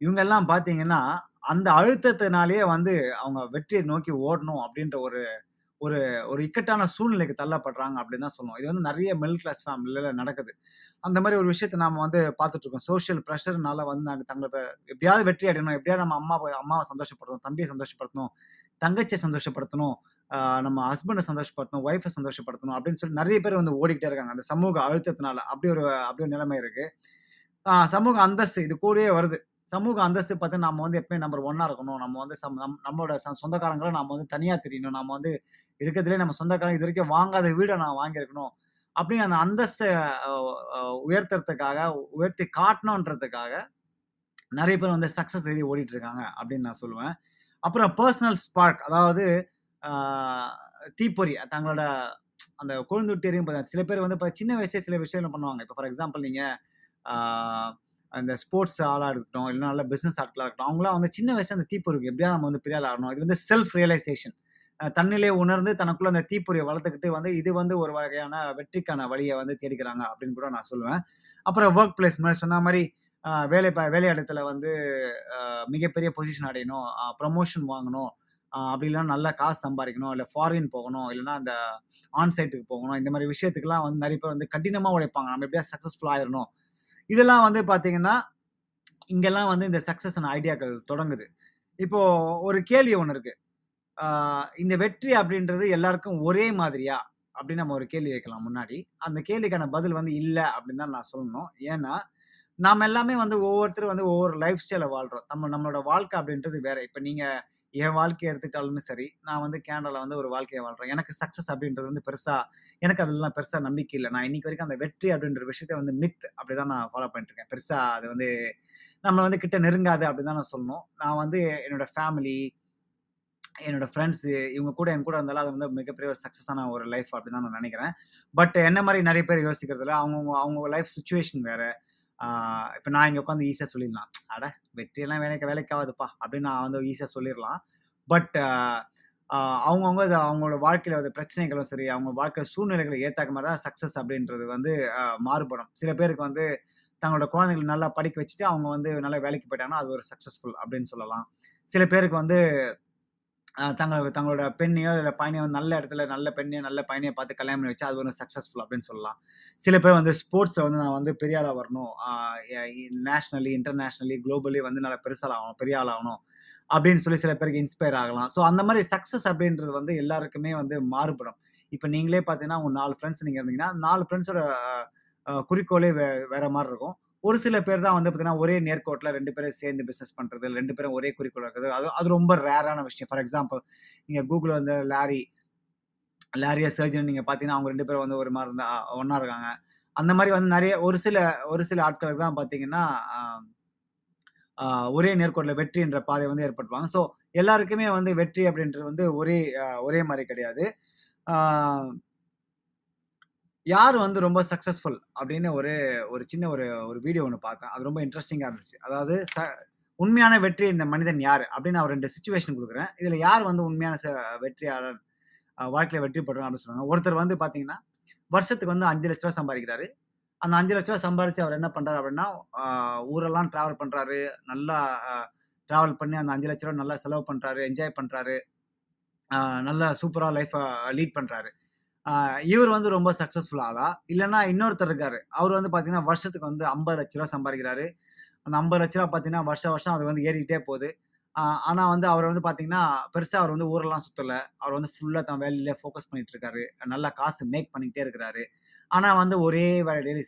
இவங்கெல்லாம் பார்த்தீங்கன்னா, அந்த அழுத்தத்தினாலேயே வந்து அவங்க வெற்றியை நோக்கி ஓடணும் அப்படின்ற ஒரு ஒரு ஒரு இக்கட்டான சூழ்நிலைக்கு தள்ளப்படுறாங்க அப்படின்னு தான் சொல்லுவோம் இது வந்து நிறைய மிடில் கிளாஸ் ஃபேமிலியில் நடக்குது. அந்த மாதிரி ஒரு விஷயத்த நாம் வந்து பார்த்துட்ருக்கோம் சோஷியல் ப்ரெஷர்னால வந்து நாங்கள் தங்களை எப்படியாவது வெற்றி அடையணும். எப்படியாவது நம்ம அம்மா அம்மாவை சந்தோஷப்படுத்தணும். தம்பியை சந்தோஷப்படுத்தணும். தங்கச்சியை சந்தோஷப்படுத்தணும். நம்ம ஹஸ்பண்டை சந்தோஷப்படுத்தணும். ஒய்ஃபை சந்தோஷப்படுத்தணும் அப்படின்னு சொல்லி நிறைய பேர் வந்து ஓடிக்கிட்டே இருக்காங்க. அந்த சமூக அழுத்தத்தினால. அப்படி ஒரு அப்படி ஒரு நிலைமை இருக்கு. சமூக அந்தஸ்து இது கூடயே வருது. சமூக அந்தஸ்து பார்த்து நம்ம வந்து எப்பயும் நம்பர் ஒன்னா இருக்கணும். நம்ம வந்து சம் நம் நம்மளோட சொந்தக்காரங்களை நம்ம வந்து தனியா தெரியணும். நம்ம வந்து இருக்கிறதுலே நம்ம சொந்தக்காரங்க இது வரைக்கும் வாங்காத வீடை நான் வாங்கியிருக்கணும். அப்படின்னு அந்த அந்தஸ்தை உயர்த்துறதுக்காக, உயர்த்தி காட்டணுன்றதுக்காக நிறைய பேர் வந்து சக்ஸஸ் எழுதி ஓடிட்டு இருக்காங்க அப்படின்னு நான் சொல்லுவேன். அப்புறம் பர்சனல் ஸ்பார்க் அதாவது தீப்பொறி தங்களோட அந்த கொழுந்துட்டு எரியும் சில பேர் வந்து இப்போ சின்ன வயசுலயே சில விஷயங்கள் பண்ணுவாங்க. இப்போ ஃபார் எக்ஸாம்பிள் நீங்கள் அந்த ஸ்போர்ட்ஸ் ஆளாக இருக்கட்டும், இல்லை நல்ல பிஸ்னஸ் ஆட்களா இருக்கட்டும், அவங்களாம் வந்து சின்ன வயசுல அந்த தீப்பொறிக்கு எப்படியா நம்ம வந்து பெரிய ஆகணும். இது வந்து செல்ஃப் ரியலைசேஷன். தன்னிலே உணர்ந்து தனக்குள்ள அந்த தீப்பொறியை வளர்த்துக்கிட்டு வந்து இது வந்து ஒரு வகையான வெற்றிக்கான வழியை வந்து தேடிக்கிறாங்க அப்படின்னு கூட நான் சொல்லுவேன். அப்புறம் ஒர்க் பிளேஸ் மாதிரி சொன்ன மாதிரி வேலை ப வேலை இடத்துல வந்து மிகப்பெரிய பொசிஷன் அடையணும், ப்ரமோஷன் வாங்கணும், அப்படி இல்லைன்னா நல்லா காசு சம்பாதிக்கணும் இல்லை ஃபாரின் போகணும், இல்லைன்னா அந்த ஆன் சைட்டுக்கு போகணும். இந்த மாதிரி விஷயத்துக்குலாம் வந்து நிறைய பேர் வந்து கடினமாக உழைப்பாங்க. நம்ம எப்படியா சக்ஸஸ்ஃபுல் ஆயிடணும் இதெல்லாம் வந்து பார்த்தீங்கன்னா, இங்கெல்லாம் வந்து இந்த சக்ஸஸ் ஐடியாக்கள் தொடங்குது. இப்போ ஒரு கேள்வி ஒன்று இருக்கு. இந்த வெற்றி அப்படின்றது எல்லாருக்கும் ஒரே மாதிரியா? அப்படின்னு நம்ம ஒரு கேள்வி வைக்கலாம் முன்னாடி. அந்த கேள்விக்கான பதில் வந்து இல்லை அப்படின்னு தான் நான் சொல்லணும். ஏன்னா, நாம் எல்லாமே வந்து ஒவ்வொருத்தரும் வந்து ஒவ்வொரு லைஃப் ஸ்டைலை வாழ்கிறோம் நம்ம நம்மளோட வாழ்க்கை அப்படின்றது வேற. இப்போ நீங்கள் என் வாழ்க்கையை எடுத்துக்கிட்டாலுமே சரி, நான் வந்து கேனடாவில் வந்து ஒரு வாழ்க்கையை வாழ்கிறேன் எனக்கு சக்ஸஸ் அப்படின்றது வந்து பெருசாக எனக்கு அதெல்லாம் பெருசாக நம்பிக்கை இல்லை நான் இன்னைக்கு வரைக்கும் அந்த வெற்றி அப்படின்ற விஷயத்த வந்து மித் அப்படிதான் நான் ஃபாலோ பண்ணிட்டு இருக்கேன். அது வந்து நம்மளை வந்து கிட்ட நெருங்காது அப்படி தான் நான் சொல்லணும். நான் வந்து என்னோட ஃபேமிலி, என்னோட ஃப்ரெண்ட்ஸு இவங்க கூட என் கூட இருந்தாலும் அது வந்து மிகப்பெரிய ஒரு சக்சஸான ஒரு லைஃப் அப்படின்னு தான் நான் நினைக்கிறேன் பட் என்ன மாதிரி நிறைய பேர் யோசிக்கிறதுல அவங்கவுங்க அவங்க லைஃப் சுச்சுவேஷன் வேறு இப்போ இப்ப நான் இங்க உட்காந்து ஈஸியா சொல்லிடலாம். அட வெற்றியெல்லாம் வேலைக்கு வேலைக்கு ஆகாதுப்பா அப்படின்னு நான் வந்து ஈஸியா சொல்லிடலாம் பட் அவங்கவுங்க அது அவங்களோட வாழ்க்கையில வந்து பிரச்சனைகளும் சரி, அவங்க வாழ்க்கை சூழ்நிலைகளை ஏத்தாக்க மாரி தான் சக்சஸ் அப்படின்றது வந்து மாறுபடும். சில பேருக்கு வந்து தங்களோட குழந்தைகள நல்லா படிக்க வச்சுட்டு, அவங்க வந்து நல்லா வேலைக்கு போயிட்டாங்கன்னா, அது ஒரு சக்சஸ்ஃபுல் அப்படின்னு சொல்லலாம். சில பேருக்கு வந்து தங்களோட தங்களோட பெண்ணையோ, இல்லை பையனையோ நல்ல இடத்துல நல்ல பெண்ணையோ, நல்ல பையனையோ பார்த்து கல்யாணம் பண்ணி வச்சு அது ஒரு சக்ஸஸ்ஃபுல் அப்படின்னு சொல்லலாம். சில பேர் வந்து ஸ்போர்ட்ஸில் வந்து நான் வந்து பெரிய ஆளாக வரணும். நேஷ்னலி இன்டர்நேஷ்னலி குளோபலி வந்து நல்லா பெருசாலாகணும் பெரிய ஆள் ஆகணும். அப்படின்னு சொல்லி சில பேருக்கு இன்ஸ்பயர் ஆகலாம். ஸோ அந்த மாதிரி சக்ஸஸ் அப்படின்றது வந்து எல்லாருக்குமே வந்து மாறுபடும். இப்போ நீங்களே பார்த்தீங்கன்னா, உங்கள் நாலு ஃப்ரெண்ட்ஸ் நீங்கள் இருந்தீங்கன்னா, நாலு ஃப்ரெண்ட்ஸோட குறிக்கோளே வே வேற மாதிரி இருக்கும். ஒரு சில பேர் தான் வந்து பார்த்தீங்கன்னா, ஒரே நேர்கோட்டில் ரெண்டு பேரும் சேர்ந்து பிஸ்னஸ் பண்ணுறது ரெண்டு பேரும் ஒரே குறிக்கோள் இருக்குது. அது அது ரொம்ப ரேரான விஷயம். ஃபார் எக்ஸாம்பிள் நீங்கள் கூகுளில் வந்து லாரி லாரியா சர்ஜன் நீங்கள் பார்த்தீங்கன்னா, அவங்க ரெண்டு பேரும் வந்து ஒரு மாதிரி இருந்தா ஒன்றா இருக்காங்க. அந்த மாதிரி வந்து நிறைய ஒரு சில ஒரு சில ஆட்களுக்கு தான் பார்த்தீங்கன்னா, ஒரே நேர்கோட்டில் வெற்றி என்ற பாதை வந்து ஏற்படுவாங்க ஸோ எல்லாருக்குமே வந்து வெற்றி அப்படின்றது வந்து ஒரே ஒரே மாதிரி கிடையாது. யார் வந்து ரொம்ப சக்ஸஸ்ஃபுல் அப்படின்னு ஒரு ஒரு சின்ன ஒரு ஒரு வீடியோ ஒன்று பார்த்தேன். அது ரொம்ப இன்ட்ரெஸ்டிங்காக இருந்துச்சு. அதாவது ச உண்மையான வெற்றி இந்த மனிதன் யார் அப்படின்னு நான் ரெண்டு சுச்சுவேஷன் கொடுக்குறேன் இதில் யார் வந்து உண்மையான ச வெற்றியாளர்? வாழ்க்கையில் வெற்றி பெற்றவன் அப்படின்னு சொல்றாங்க. ஒருத்தர் வந்து பார்த்தீங்கன்னா, வருஷத்துக்கு வந்து அஞ்சு லட்ச ரூபா சம்பாதிக்கிறாரு. அந்த அஞ்சு லட்ச ரூபா சம்பாதிச்சு அவர் என்ன பண்ணுறாரு அப்படின்னா, ஊரெல்லாம் ட்ராவல் பண்ணுறாரு நல்லா ட்ராவல் பண்ணி அந்த அஞ்சு லட்ச ரூபா நல்லா செலவு பண்ணுறாரு என்ஜாய் பண்ணுறாரு நல்லா சூப்பராக லைஃப்பை லீட் பண்ணுறாரு இவர் வந்து ரொம்ப சக்சஸ்ஃபுல் ஆளா? இல்லைன்னா இன்னொருத்தர் இருக்காரு. அவர் வந்து பார்த்தீங்கன்னா, வருஷத்துக்கு வந்து ஐம்பது லட்ச ரூபா சம்பாதிக்கிறாரு அந்த ஐம்பது லட்ச ரூபா பார்த்தீங்கன்னா, வருஷம் வருஷம் அது வந்து ஏறிக்கிட்டே போகுது ஆனால் வந்து அவர் வந்து பார்த்தீங்கன்னா, பெருசாக அவர் வந்து ஊரெல்லாம் சுற்றலை அவர் வந்து ஃபுல்லாக தன் வேலையில ஃபோக்கஸ் பண்ணிட்டு இருக்காரு. நல்லா காசு மேக் பண்ணிக்கிட்டே இருக்கிறாரு. ஆனால் வந்து ஒரே வேலை டெய்லி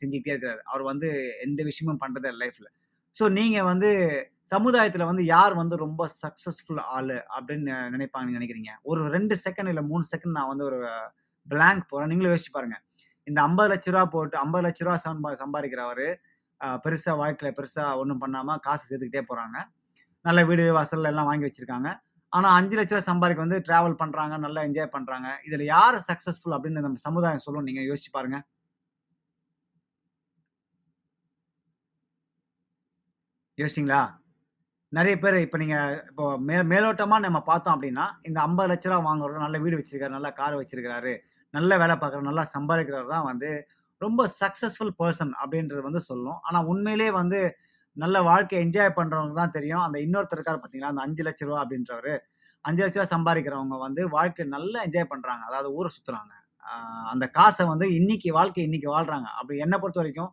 செஞ்சுக்கிட்டே இருக்கிறாரு. அவர் வந்து எந்த விஷயமும் பண்ணுறது லைஃப்பில் ஸோ நீங்கள் வந்து சமுதாயத்துல வந்து யார் வந்து ரொம்ப சக்சஸ்ஃபுல் ஆளு அப்படின்னு நினைப்பாங்கன்னு நினைக்கிறீங்க? ஒரு ரெண்டு செகண்ட் இல்ல மூணு செகண்ட் நான் வந்து ஒரு பிளாங்க் போறேன் நீங்களும் யோசிச்சு பாருங்க. இந்த ஐம்பது லட்ச ரூபா போட்டு ஐம்பது லட்ச ரூபா சம்பா சம்பாதிக்கிறவர் பெருசா வாழ்க்கையில பெருசா ஒன்றும் பண்ணாம காசு சேர்த்துக்கிட்டே போறாங்க. நல்ல வீடு, வாசல் எல்லாம் வாங்கி வச்சிருக்காங்க. ஆனா ரூ. 5,00,000 சம்பாதிக்க வந்து டிராவல் பண்றாங்க, நல்லா என்ஜாய் பண்றாங்க. இதுல யார் சக்சஸ்ஃபுல் அப்படின்னு நம்ம சமுதாயம் சொல்லும் நீங்க யோசிச்சு பாருங்க. யோசிச்சிங்களா நிறைய பேர் இப்போ நீங்கள் இப்போ மே மேலோட்டமாக நம்ம பார்த்தோம் அப்படின்னா, இந்த ஐம்பது லட்ச ரூபா வாங்குறது, நல்ல வீடு வச்சிருக்காரு, நல்ல கார் வச்சிருக்காரு நல்ல வேலை பார்க்குறாரு, நல்லா சம்பாதிக்கிறவர் தான் வந்து ரொம்ப சக்ஸஸ்ஃபுல் பர்சன் அப்படின்றது வந்து சொல்லும். ஆனால் உண்மையிலேயே வந்து நல்ல வாழ்க்கைய என்ஜாய் பண்ணுறவங்க தான் தெரியும். அந்த இன்னொருத்தருக்கார் பார்த்தீங்களா, அந்த அஞ்சு லட்ச ரூபா அப்படின்றவர் அஞ்சு லட்ச ரூபா சம்பாதிக்கிறவங்க வந்து வாழ்க்கையை நல்லா என்ஜாய் பண்ணுறாங்க அதாவது ஊரை சுற்றுறாங்க அந்த காசை வந்து இன்னைக்கு வாழ்க்கை இன்னைக்கு வாழ்கிறாங்க அப்படி என்னை பொறுத்த வரைக்கும்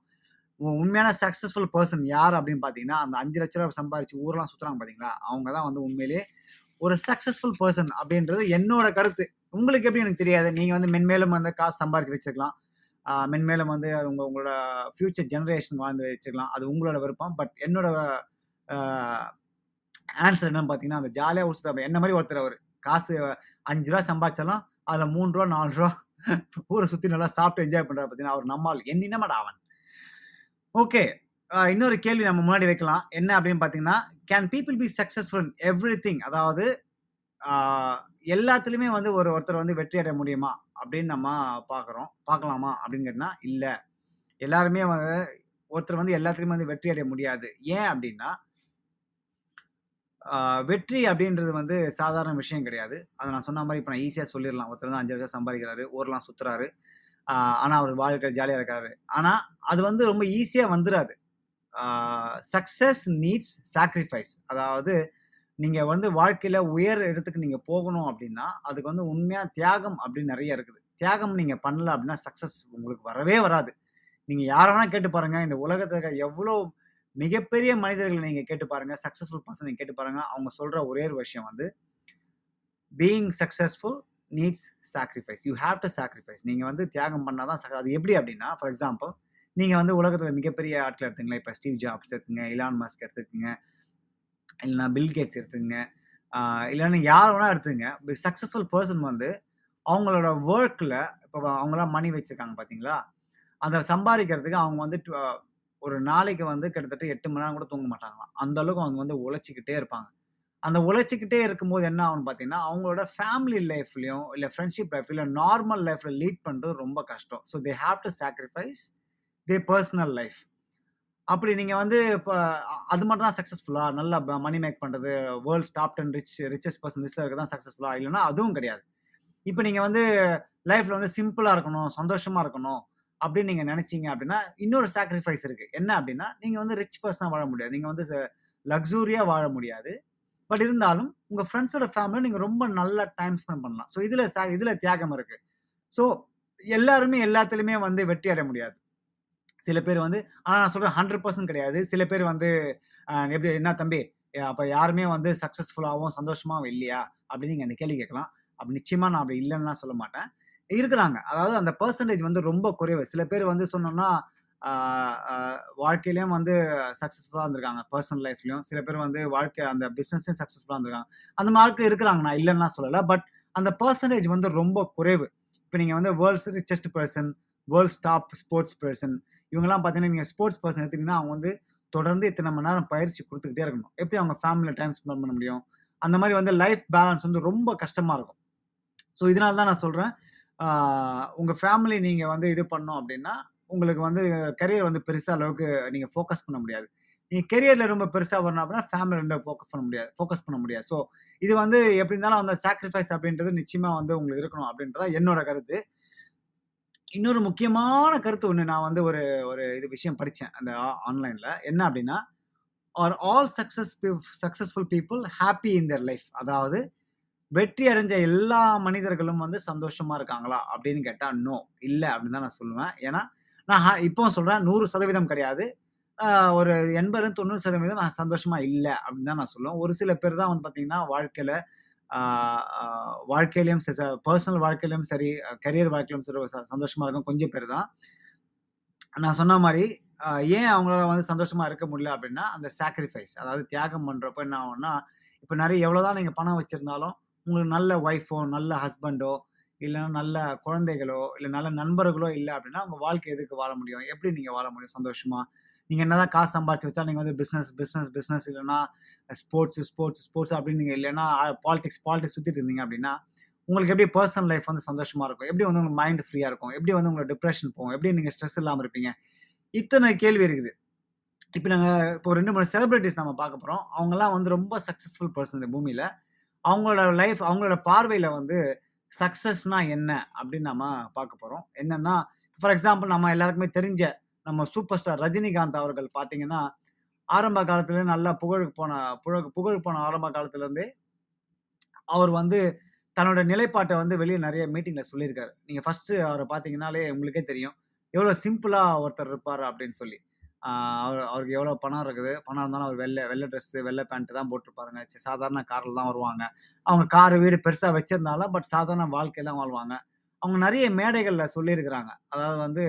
உண்மையான சக்சஸ்ஃபுல் பர்சன் யார் அப்படின்னு பார்த்தீங்கன்னா, அந்த அஞ்சு லட்ச ரூபா சம்பாரிச்சு ஊரெலாம் சுற்றுறாங்க பார்த்தீங்களா, அவங்க தான் வந்து உண்மையிலேயே ஒரு சக்சஸ்ஃபுல் பர்சன் அப்படின்றது என்னோட கருத்து. உங்களுக்கு எப்படி எனக்கு தெரியாது. நீங்கள் வந்து மென்மேலும் வந்து காசு சம்பாரிச்சு வச்சுருக்கலாம் மென்மேலும் வந்து உங்க உங்களோட ஃப்யூச்சர் ஜெனரேஷன் வாழ்ந்து வச்சுக்கலாம். அது உங்களோட விருப்பம். பட் என்னோட ஆன்சர் என்னன்னு பார்த்தீங்கன்னா, அந்த ஜாலியாக ஊர் என்ன மாதிரி ஒருத்தர் அவர் காசு அஞ்சு ரூபா சம்பாரிச்சாலும், அதில் மூணு ரூபா நாலு ரூபா ஊரை சுற்றி நல்லா சாப்பிட்டு என்ஜாய் பண்ணுறா பார்த்தீங்கன்னா அவர் நம்மாள். எண்ணினமடா அவன். ஓகே. இன்னொரு கேள்வி நம்ம முன்னாடி வைக்கலாம். என்ன அப்படின்னு பார்த்தீங்கன்னா, can people be successful everything அதாவது எல்லாத்துலேயுமே வந்து ஒரு ஒருத்தர் வந்து வெற்றி அடைய முடியுமா? அப்படின்னு நம்ம பார்க்குறோம். பார்க்கலாமா? அப்படின்னு கேட்டா, இல்லை எல்லாருமே வந்து ஒருத்தர் வந்து எல்லாத்துலேயுமே வந்து வெற்றி அடைய முடியாது. ஏன் அப்படின்னா வெற்றி அப்படின்றது வந்து சாதாரண விஷயம் கிடையாது. அதை நான் சொன்ன மாதிரி இப்போ நான் ஈஸியாக சொல்லிடலாம் ஒருத்தர் வந்து அஞ்சு வருஷம் சம்பாதிக்கிறாரு, ஊர்லாம் சுற்றுறாரு ஆனால் அவர் வாழ்க்கை ஜாலியாக இருக்காரு. ஆனால் அது வந்து ரொம்ப ஈஸியாக வந்துடாது சக்ஸஸ் நீட்ஸ் சாக்ரிஃபைஸ். அதாவது நீங்கள் வந்து வாழ்க்கையில் உயர் இடத்துக்கு நீங்கள் போகணும் அப்படின்னா, அதுக்கு வந்து உண்மையாக தியாகம் அப்படின்னு நிறைய இருக்குது. தியாகம் நீங்கள் பண்ணல அப்படின்னா சக்ஸஸ் உங்களுக்கு வரவே வராது. நீங்கள் யார வேணால் கேட்டு பாருங்கள் இந்த உலகத்தில் இருக்க மிகப்பெரிய மனிதர்களை நீங்கள் கேட்டு பாருங்கள் சக்ஸஸ்ஃபுல் பர்சன் நீங்கள் கேட்டு பாருங்கள் அவங்க சொல்கிற ஒரே ஒரு விஷயம் வந்து being successful needs sacrifice. You have to sacrifice. நீங்கள் வந்து தியாகம் பண்ணால் தான் அது எப்படி அப்படின்னா, ஃபார் எக்ஸாம்பிள் நீங்கள் வந்து உலகத்தில் மிகப்பெரிய ஆட்கள் எடுத்துங்களேன் இப்போ ஸ்டீவ் ஜாப்ஸ் எடுத்துங்க இலான் மாஸ்க் எடுத்துக்கங்க. இல்லைன்னா பில் கேட்ஸ் இல்லைன்னா ஆ யார் வேணால் யார வேணா எடுத்துக்கங்க. வந்து அவங்களோட ஒர்க்கில் இப்போ அவங்களாம் மணி வச்சுருக்காங்க பார்த்தீங்களா? அந்த சம்பாதிக்கிறதுக்கு அவங்க வந்து ஒரு நாளைக்கு வந்து கிட்டத்தட்ட எட்டு மணி நேரம் கூட தூங்க மாட்டாங்களாம். அந்த அளவுக்கு அவங்க வந்து உழைச்சிக்கிட்டே இருப்பாங்க. அந்த உழைச்சிக்கிட்டே இருக்கும்போது என்ன ஆகும்னு பார்த்தீங்கன்னா, அவங்களோட ஃபேமிலி லைஃப்லையும் இல்லை ஃப்ரெண்ட்ஷிப் லைஃப் இல்லை நார்மல் லைஃப்பில் லீட் பண்ணுறது ரொம்ப கஷ்டம். So they have to sacrifice they personal life. அப்படி நீங்கள் வந்து இப்போ அது மட்டும் தான் சக்ஸஸ்ஃபுல்லாக நல்லா ப மணி மேக் பண்ணுறது world's top 10 rich richest person லிஸ்ட்டில் இருக்கிறது தான் சக்ஸஸ்ஃபுல்லாக இல்லைனா அதுவும் கிடையாது. இப்போ நீங்கள் வந்து லைஃப்பில் வந்து சிம்பிளாக இருக்கணும், சந்தோஷமாக இருக்கணும் அப்படின்னு நீங்கள் நினச்சிங்க அப்படின்னா, இன்னொரு சாக்ரிஃபைஸ் இருக்குது என்ன அப்படின்னா, நீங்கள் வந்து ரிச் பர்சனாக வாழ முடியாது. நீங்கள் வந்து லக்ஸூரியாக வாழ முடியாது. பட் இருந்தாலும் உங்க ஃப்ரெண்ட்ஸோட ஃபேமிலில நீங்க ரொம்ப நல்லா டைம் ஸ்பெண்ட் பண்ணலாம். ஸோ இதுல ச இதுல தியாகம் இருக்கு. ஸோ எல்லாருமே எல்லாத்துலயுமே வந்து வெற்றி அடைய முடியாது. சில பேர் வந்து ஆனா நான் சொல்றேன் 100% கிடையாது. சில பேர் வந்து எப்படி "என்ன தம்பி, அப்ப யாருமே வந்து சக்ஸஸ்ஃபுல்லாகவும் சந்தோஷமாகவும் இல்லையா?" அப்படின்னு நீங்க அந்த கேள்வி கேட்கலாம். அப்படி நிச்சயமா நான் அப்படி இல்லைன்னா சொல்ல மாட்டேன். இருக்கிறாங்க அதாவது அந்த பர்சன்டேஜ் வந்து ரொம்ப குறைவு. சில பேர் வந்து சொன்னோம்னா, வாழ்க்கையிலையும் வந்து சக்ஸஸ்ஃபுல்லாக இருந்திருக்காங்க. பர்சனல் லைஃப்லையும் சில பேர் வந்து வாழ்க்கை அந்த பிஸ்னஸ்லையும் சக்ஸஸ்ஃபுல்லாக இருந்திருக்காங்க. அந்த மாரி இருக்கிறாங்க நான் இல்லைன்னா சொல்லலை பட் அந்த பர்சன்டேஜ் வந்து ரொம்ப குறைவு. இப்போ நீங்கள் வந்து world's richest person world's top sports person இவங்கலாம் பார்த்தீங்கன்னா, நீங்கள் ஸ்போர்ட்ஸ் பர்சன் எடுத்திங்கன்னா அவங்க வந்து தொடர்ந்து இத்தனை மணி நேரம் பயிற்சி கொடுத்துக்கிட்டே இருக்கணும். எப்படி அவங்க ஃபேமிலியில் டைம் ஸ்பெண்ட் பண்ண முடியும்? அந்த மாதிரி வந்து லைஃப் பேலன்ஸ் வந்து ரொம்ப கஷ்டமாக இருக்கும். ஸோ இதனால தான் நான் சொல்கிறேன் உங்கள் ஃபேமிலி நீங்கள் வந்து இது பண்ணோம் அப்படின்னா, உங்களுக்கு வந்து கரியர் வந்து பெருசாக அளவுக்கு நீங்கள் ஃபோக்கஸ் பண்ண முடியாது. நீங்கள் கெரியரில் ரொம்ப பெருசாக வரணும் அப்படின்னா, ஃபேமிலி ரெண்டு ஃபோக்கஸ் பண்ண முடியாது ஃபோக்கஸ் பண்ண முடியாது. ஸோ இது வந்து எப்படி இருந்தாலும் அந்த சாக்ரிஃபைஸ் அப்படின்றது நிச்சயமாக வந்து உங்களுக்கு இருக்கணும் அப்படின்றதா என்னோட கருத்து. இன்னொரு முக்கியமான கருத்து ஒன்று நான் வந்து ஒரு ஒரு இது விஷயம் படித்தேன் அந்த ஆ என்ன அப்படின்னா, are all success successful people happy in their life. அதாவது வெற்றி அடைஞ்ச எல்லா மனிதர்களும் வந்து சந்தோஷமாக இருக்காங்களா? அப்படின்னு கேட்டால் நோ. இல்லை அப்படின்னு தான் நான் சொல்லுவேன். ஏன்னா, நான் இப்போ சொல்கிறேன் சொல்றேன் 100% கிடையாது. ஒரு 80, 90% நான் சந்தோஷமா இல்லை அப்படின்னு தான் நான் சொல்லுவேன். ஒரு சில பேர் தான் வந்து பார்த்தீங்கன்னா, வாழ்க்கையில வாழ்க்கையிலையும் பர்சனல் வாழ்க்கையிலையும் ச சரி, கரியர் வாழ்க்கையிலும் சரி ச சந்தோஷமா இருக்கும் கொஞ்சம் பேர் தான். நான் சொன்ன மாதிரி ஏன் அவங்களால வந்து சந்தோஷமா இருக்க முடியல அப்படின்னா, அந்த சாக்ரிஃபைஸ் அதாவது தியாகம் பண்றப்ப என்ன ஆகும்னா, இப்போ நிறைய எவ்வளோதான் நீங்கள் பணம் வச்சிருந்தாலும், உங்களுக்கு நல்ல ஒய்ஃபோ, நல்ல ஹஸ்பண்டோ, இல்லைன்னா நல்ல குழந்தைகளோ, இல்லை நல்ல நண்பர்களோ இல்லை அப்படின்னா, உங்கள் வாழ்க்கை எதுக்கு வாழ முடியும்? எப்படி நீங்கள் வாழ முடியும் சந்தோஷமா? நீங்கள் என்னதான் காசு சம்பாதிச்சு வச்சா, நீங்கள் வந்து பிஸ்னஸ் பிஸ்னஸ் பிசினஸ் இல்லைன்னா ஸ்போர்ட்ஸ், ஸ்போர்ட்ஸ், ஸ்போர்ட்ஸ் அப்படின்னு நீங்கள் இல்லைன்னா பாலிடிக்ஸ், பாலிடிக்ஸ் சுற்றிட்டு இருந்தீங்க அப்படின்னா, உங்களுக்கு எப்படி பர்சனல் லைஃப் வந்து சந்தோஷமாக இருக்கும்? எப்படி வந்து உங்களுக்கு மைண்ட் ஃப்ரீயாக இருக்கும்? எப்படி வந்து உங்களுக்கு டிப்ரஷன் போகும்? எப்படி நீங்கள் ஸ்ட்ரெஸ் இல்லாமல் இருப்பீங்க? இத்தனை கேள்வி இருக்குது. இப்போ நாங்கள் இப்போ ரெண்டு மூணு செலிப்ரிட்டிஸ் நம்ம பார்க்க போகிறோம் அவங்கெல்லாம் வந்து ரொம்ப சக்ஸஸ்ஃபுல் பர்சன் இந்த பூமியில் அவங்களோட லைஃப் அவங்களோட பார்வையில் வந்து சக்ஸஸ்னா என்ன? அப்படின்னு நம்ம பார்க்க போகிறோம் என்னன்னா, ஃபார் எக்ஸாம்பிள் நம்ம எல்லாருக்குமே தெரிஞ்ச நம்ம சூப்பர் ஸ்டார் ரஜினிகாந்த் அவர்கள் பார்த்தீங்கன்னா, ஆரம்ப காலத்துலேருந்து நல்லா புகழுக்கு போன புகழ் புகழ் போன ஆரம்ப காலத்துலேருந்தே அவர் வந்து தன்னோட நிலைப்பாட்டை வந்து வெளியே நிறைய மீட்டிங்கில் சொல்லியிருக்காரு. நீங்கள் ஃபர்ஸ்ட்டு அவரை பார்த்தீங்கன்னாலே உங்களுக்கே தெரியும். எவ்வளோ சிம்பிளாக ஒருத்தர் இருப்பார் அப்படின்னு சொல்லி. அவர் அவருக்கு எவ்வளோ பணம் இருக்குது. பணம் இருந்தாலும் அவர் வெள்ள வெள்ளை ட்ரெஸ்ஸு, வெள்ளை பேண்ட்டு தான் போட்டுருப்பாருங்க. சாதாரண காரில் தான் வருவாங்க. அவங்க காரு, வீடு பெருசாக வச்சுருந்தாலும் பட் சாதாரண வாழ்க்கை தான் வாழ்வாங்க. அவங்க நிறைய மேடைகளில் சொல்லியிருக்கிறாங்க. அதாவது வந்து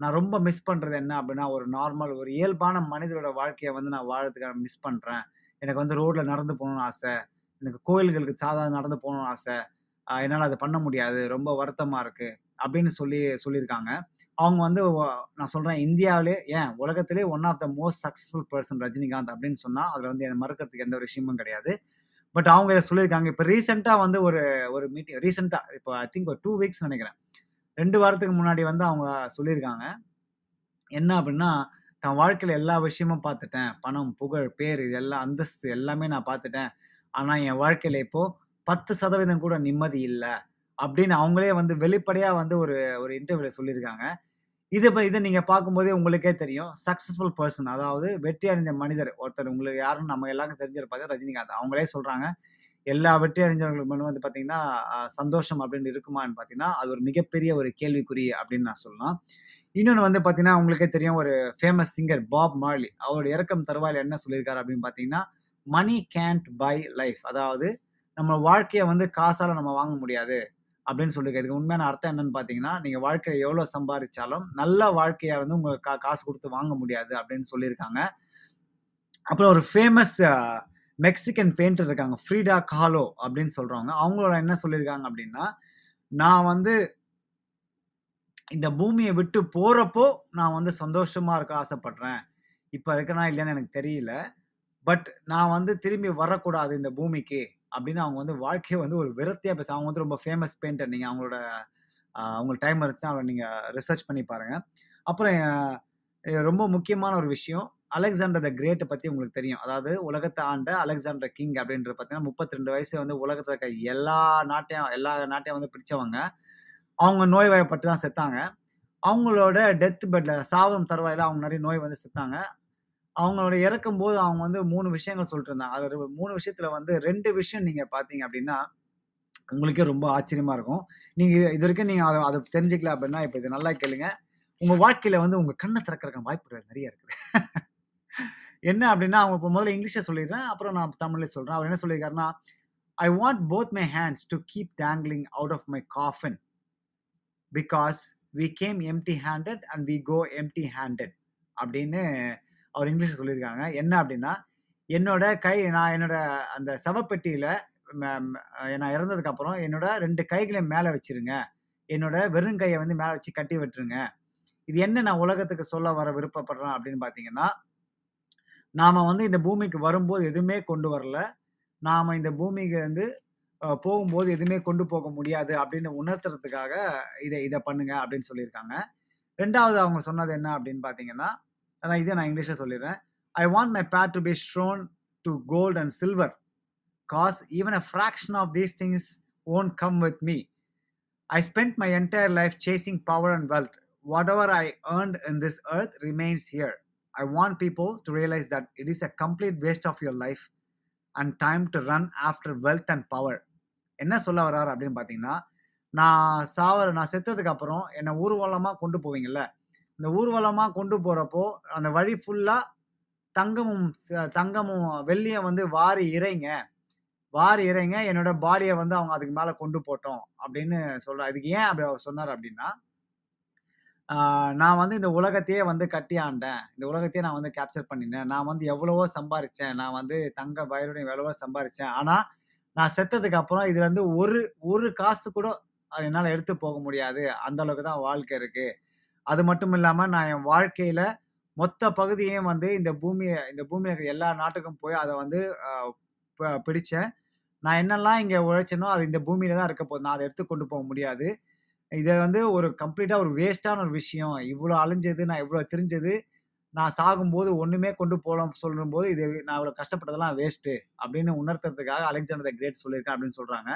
நான் ரொம்ப மிஸ் பண்ணுறது என்ன அப்படின்னா, ஒரு நார்மல் ஒரு இயல்பான மனிதரோட வாழ்க்கையை வந்து நான் வாழறதுக்காக மிஸ் பண்ணுறேன் எனக்கு வந்து ரோட்டில் நடந்து போகணும்னு ஆசை எனக்கு கோயில்களுக்கு சாதாரண நடந்து போகணும்னு ஆசை என்னால் அதை பண்ண முடியாது. ரொம்ப வருத்தமாக இருக்குது அப்படின்னு சொல்லி சொல்லியிருக்காங்க. அவங்க வந்து நான் சொல்றேன் இந்தியாவிலே ஏன் உலகத்திலே one of the most successful person Rajinikanth அப்படின்னு சொன்னா, அதுல வந்து மறுக்கிறதுக்கு எந்த ஒரு விஷயமும் கிடையாது. பட் அவங்க இதை சொல்லியிருக்காங்க. இப்போ ரீசெண்டாக வந்து ஒரு ஒரு மீட்டிங் ரீசெண்டாக இப்போ ஐ திங்க் ஒரு டூ வீக்ஸ் நினைக்கிறேன் ரெண்டு வாரத்துக்கு முன்னாடி வந்து அவங்க சொல்லியிருக்காங்க. என்ன அப்படின்னா தன் வாழ்க்கையில் எல்லா விஷயமும் பார்த்துட்டேன். பணம், புகழ், பேர் இது எல்லாம் அந்தஸ்து எல்லாமே நான் பார்த்துட்டேன். ஆனால் என் வாழ்க்கையில் இப்போது பத்து சதவீதம் கூட நிம்மதி இல்லை அப்படின்னு அவங்களே வந்து வெளிப்படையாக வந்து ஒரு ஒரு இன்டர்வியூவில் சொல்லியிருக்காங்க. இதை இதை நீங்க பார்க்கும்போதே உங்களுக்கே தெரியும். சக்சஸ்ஃபுல் பர்சன் அதாவது வெற்றி அடைந்த மனிதர் ஒருத்தர் உங்களுக்கு யாருன்னு நம்ம எல்லாருக்கும் தெரிஞ்சிருப்பாரு ரஜினிகாந்த். அவங்களே சொல்றாங்க. எல்லா வெற்றி அடைஞ்சவங்களுக்கு வந்து பார்த்தீங்கன்னா, சந்தோஷம் அப்படின்னு இருக்குமான்னு பார்த்தீங்கன்னா, அது ஒரு மிகப்பெரிய ஒரு கேள்விக்குறி அப்படின்னு நான் சொல்லலாம். இன்னொன்னு வந்து பார்த்தீங்கன்னா, உங்களுக்கே தெரியும் ஒரு ஃபேமஸ் சிங்கர் பாப் மார்லி. அவரோட இறக்கம் தருவாயில் என்ன சொல்லியிருக்காரு அப்படின்னு பார்த்தீங்கன்னா, மணி கேன்ட் பை லைஃப்." அதாவது நம்ம வாழ்க்கையை வந்து காசால் நம்ம வாங்க முடியாது அப்படின்னு சொல்லியிருக்காரு. இதுக்கு உண்மையான அர்த்தம் என்னன்னு பார்த்தீங்கன்னா, நீங்கள் வாழ்க்கையில் எவ்வளோ சம்பாதிச்சாலும் நல்ல வாழ்க்கையை வந்து உங்களுக்கு கா காசு கொடுத்து வாங்க முடியாது அப்படின்னு சொல்லியிருக்காங்க. அப்புறம் ஒரு ஃபேமஸ் மெக்சிகன் பெயிண்டர் இருக்காங்க. ஃப்ரீடா காலோ அப்படின்னு சொல்கிறவங்க அவங்களோட என்ன சொல்லியிருக்காங்க அப்படின்னா, "நான் வந்து இந்த பூமியை விட்டு போகிறப்போ நான் வந்து சந்தோஷமாக இருக்க ஆசைப்படுறேன். இப்போ இருக்கனா இல்லைன்னு எனக்கு தெரியல. பட் நான் வந்து திரும்பி வரக்கூடாது இந்த பூமிக்கு." அப்படின்னு அவங்க வந்து வாழ்க்கையை வந்து ஒரு விரத்தியாக பேச அவங்க வந்து ரொம்ப ஃபேமஸ் பெயிண்டர். நீங்கள் அவங்களோட அவங்களுக்கு டைம் இருந்துச்சுன்னா, அவரை நீங்கள் ரிசர்ச் பண்ணி பாருங்கள் அப்புறம் ரொம்ப முக்கியமான ஒரு விஷயம், அலெக்சாண்டர் த கிரேட்டை பற்றி உங்களுக்கு தெரியும். அதாவது உலகத்தை ஆண்ட அலெக்சாண்டர் கிங் அப்படின்றது பார்த்தீங்கன்னா, முப்பத்ரெண்டு வயசு வந்து உலகத்தில் இருக்க எல்லா நாட்டையும் எல்லா நாட்டையும் வந்து பிடிச்சவங்க. அவங்க நோய் நோய்வாய்ப்பட்டு தான் செத்தாங்க. அவங்களோட டெத் பெட்டில் சாவம் தருவாயில் அவங்க நிறைய நோய் வந்து செத்தாங்க. அவங்களோட இறக்கும்போது அவங்க வந்து 3 விஷயங்கள் சொல்லிட்டு இருந்தாங்க. ஒரு 3 விஷயத்துல வந்து 2 விஷயம் நீங்க பார்த்தீங்க அப்படின்னா, உங்களுக்கே ரொம்ப ஆச்சரியமா இருக்கும். நீங்க இதுவரைக்கும் நீங்க அத அத தெரிஞ்சுக்கல அப்படின்னா, இப்ப இத நல்லா கேளுங்க. உங்க வாழ்க்கையில வந்து உங்க கண்ண திறக்கறதுக்கான வாய்ப்புகள் நெறைய இருக்குது. என்ன அப்படின்னா, அவங்க இப்ப முதல்ல இங்கிலீஷ்ல சொல்லிடுறேன். அப்புறம் நான் தமிழ்ல சொல்றேன். அவர் என்ன சொல்லியிருக்காருன்னா, "I want both my hands to keep dangling out of my coffin. Because we came empty handed and we go empty handed." அப்படின்னு அவர் இங்கிலீஷில் சொல்லியிருக்காங்க. என்ன அப்படின்னா, என்னோட கை நான் என்னோட அந்த சவப்பெட்டியில் நான் இறந்ததுக்கு அப்புறம் என்னோட ரெண்டு கைகளையும் மேலே வச்சிருங்க. என்னோட வெறும் கையை வந்து மேலே வச்சு கட்டி விட்டுருங்க. இது என்ன நான் உலகத்துக்கு சொல்ல வர விருப்பப்படுறேன் அப்படின்னு பார்த்தீங்கன்னா, நாம் வந்து இந்த பூமிக்கு வரும்போது எதுவுமே கொண்டு வரல. நாம் இந்த பூமிக்கு வந்து போகும்போது எதுவுமே கொண்டு போக முடியாது அப்படின்னு உணர்த்துறதுக்காக இதை இதை பண்ணுங்க அப்படின்னு சொல்லியிருக்காங்க. ரெண்டாவது அவங்க சொன்னது என்ன அப்படின்னு பார்த்தீங்கன்னா, அதான் இதே நான் இங்கிலீஷில் சொல்லிடுறேன். "I want my bad to be shown to gold and silver. Cause even a fraction of these things won't come with me. I spend my entire life chasing power and wealth. Whatever I earned in this earth remains here. I want people to realise that it is a complete waste of your life and time to run after wealth and power என்ன சொல்ல வர்றாரு அப்படின்னு பார்த்தீங்கன்னா, நான் சாவர நான் செத்ததுக்கு அப்புறம் என்னை ஊர்வலமாக கொண்டு போவீங்கல்ல, இந்த ஊர்வலமாக கொண்டு போகிறப்போ அந்த வழி ஃபுல்லாக தங்கமும் தங்கமும், வெள்ளியும் வந்து வாரி இறைங்க. வாரி இறைங்க. என்னோட பாடியை வந்து அவங்க அதுக்கு மேலே கொண்டு போட்டோம் அப்படின்னு சொல்கிற அதுக்கு ஏன் அப்படி அவர் சொன்னார் அப்படின்னா, நான் வந்து இந்த உலகத்தையே வந்து கட்டி ஆண்டேன். இந்த உலகத்தையே நான் வந்து கேப்சர் பண்ணினேன். நான் வந்து எவ்வளவோ சம்பாரித்தேன் நான் வந்து தங்க வயலுடைய எவ்வளவோ சம்பாரித்தேன் ஆனால் நான் செத்ததுக்கு அப்புறம் இதுலேருந்து ஒரு ஒரு காசு கூட அது என்னால் எடுத்து போக முடியாது. அந்த அளவுக்கு தான் வாழ்க்கை இருக்குது அது மட்டும் இல்லாம நான் என் வாழ்க்கையில மொத்த பகுதியையும் வந்து இந்த பூமியை இந்த பூமியில இருக்கிற எல்லா நாட்டுக்கும் போய் அதை வந்து ப பிடிச்சேன். நான் என்னெல்லாம் இங்க உழைச்சேனோ, அது இந்த பூமியில தான் இருக்க போகுது. நான் அதை எடுத்து கொண்டு போக முடியாது. இதை வந்து ஒரு கம்ப்ளீட்டா ஒரு வேஸ்ட்டான ஒரு விஷயம். இவ்வளோ அழிஞ்சது நான் இவ்வளோ தெரிஞ்சது நான் சாகும்போது ஒண்ணுமே கொண்டு போகலாம் சொல்லும்போது, இது நான் இவ்வளோ கஷ்டப்பட்டதெல்லாம் வேஸ்ட்டு அப்படின்னு உணர்த்துறதுக்காக அலெக்சாண்டர் த கிரேட் சொல்லியிருக்கேன் அப்படின்னு சொல்றாங்க.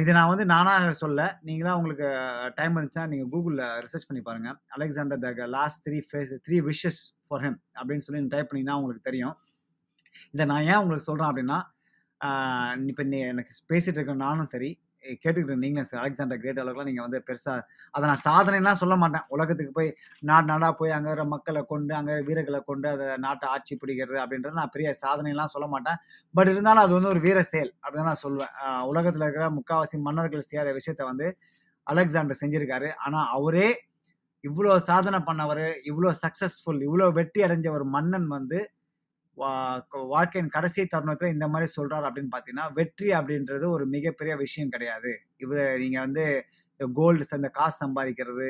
இது நான் வந்து நானா சொல்ல நீங்களா உங்களுக்கு டைம் இருந்துச்சா நீங்க கூகுளில் ரிசர்ச் பண்ணி பாருங்க. Alexander the last three phase three wishes for him அப்படின்னு சொல்லி டைப் பண்ணீங்கன்னா உங்களுக்கு தெரியும். இதை நான் ஏன் உங்களுக்கு சொல்றேன் அப்படின்னா, இப்போ நீ எனக்கு பேசிட்டு இருக்க நானும் சரி, கேட்டுக்கிட்டு இருக்க நீங்களும் அலெக்சாண்டர் கிரேட் அளவுக்குலாம் நீங்கள் வந்து பெருசாக அதை நான் சாதனைலாம் சொல்ல மாட்டேன். உலகத்துக்கு போய் நாடு நாடாக போய் அங்கே இருக்கிற மக்களை கொண்டு, அங்கே வீரர்களை கொண்டு அதை நாட்டை ஆட்சி பிடிக்கிறது அப்படின்றது நான் பெரிய சாதனைலாம் சொல்ல மாட்டேன். பட் இருந்தாலும் அது வந்து ஒரு வீர செயல் அப்படின்னு நான் சொல்லுவேன். உலகத்தில் இருக்கிற முக்காவாசி மன்னர்கள் செய்யாத விஷயத்த வந்து அலெக்சாண்டர் செஞ்சுருக்காரு ஆனால் அவரே இவ்வளோ சாதனை பண்ணவர் இவ்வளோ சக்சஸ்ஃபுல், இவ்வளோ வெற்றி அடைஞ்ச ஒரு மன்னன் வந்து வாழ்க்கையின் கடைசி தருணத்துல இந்த மாதிரி சொல்றாரு அப்படின்னு பார்த்தீங்கன்னா, வெற்றி அப்படின்றது ஒரு மிகப்பெரிய விஷயம் கிடையாது. இவ நீங்க வந்து இந்த கோல்டு இந்த காசு சம்பாதிக்கிறது,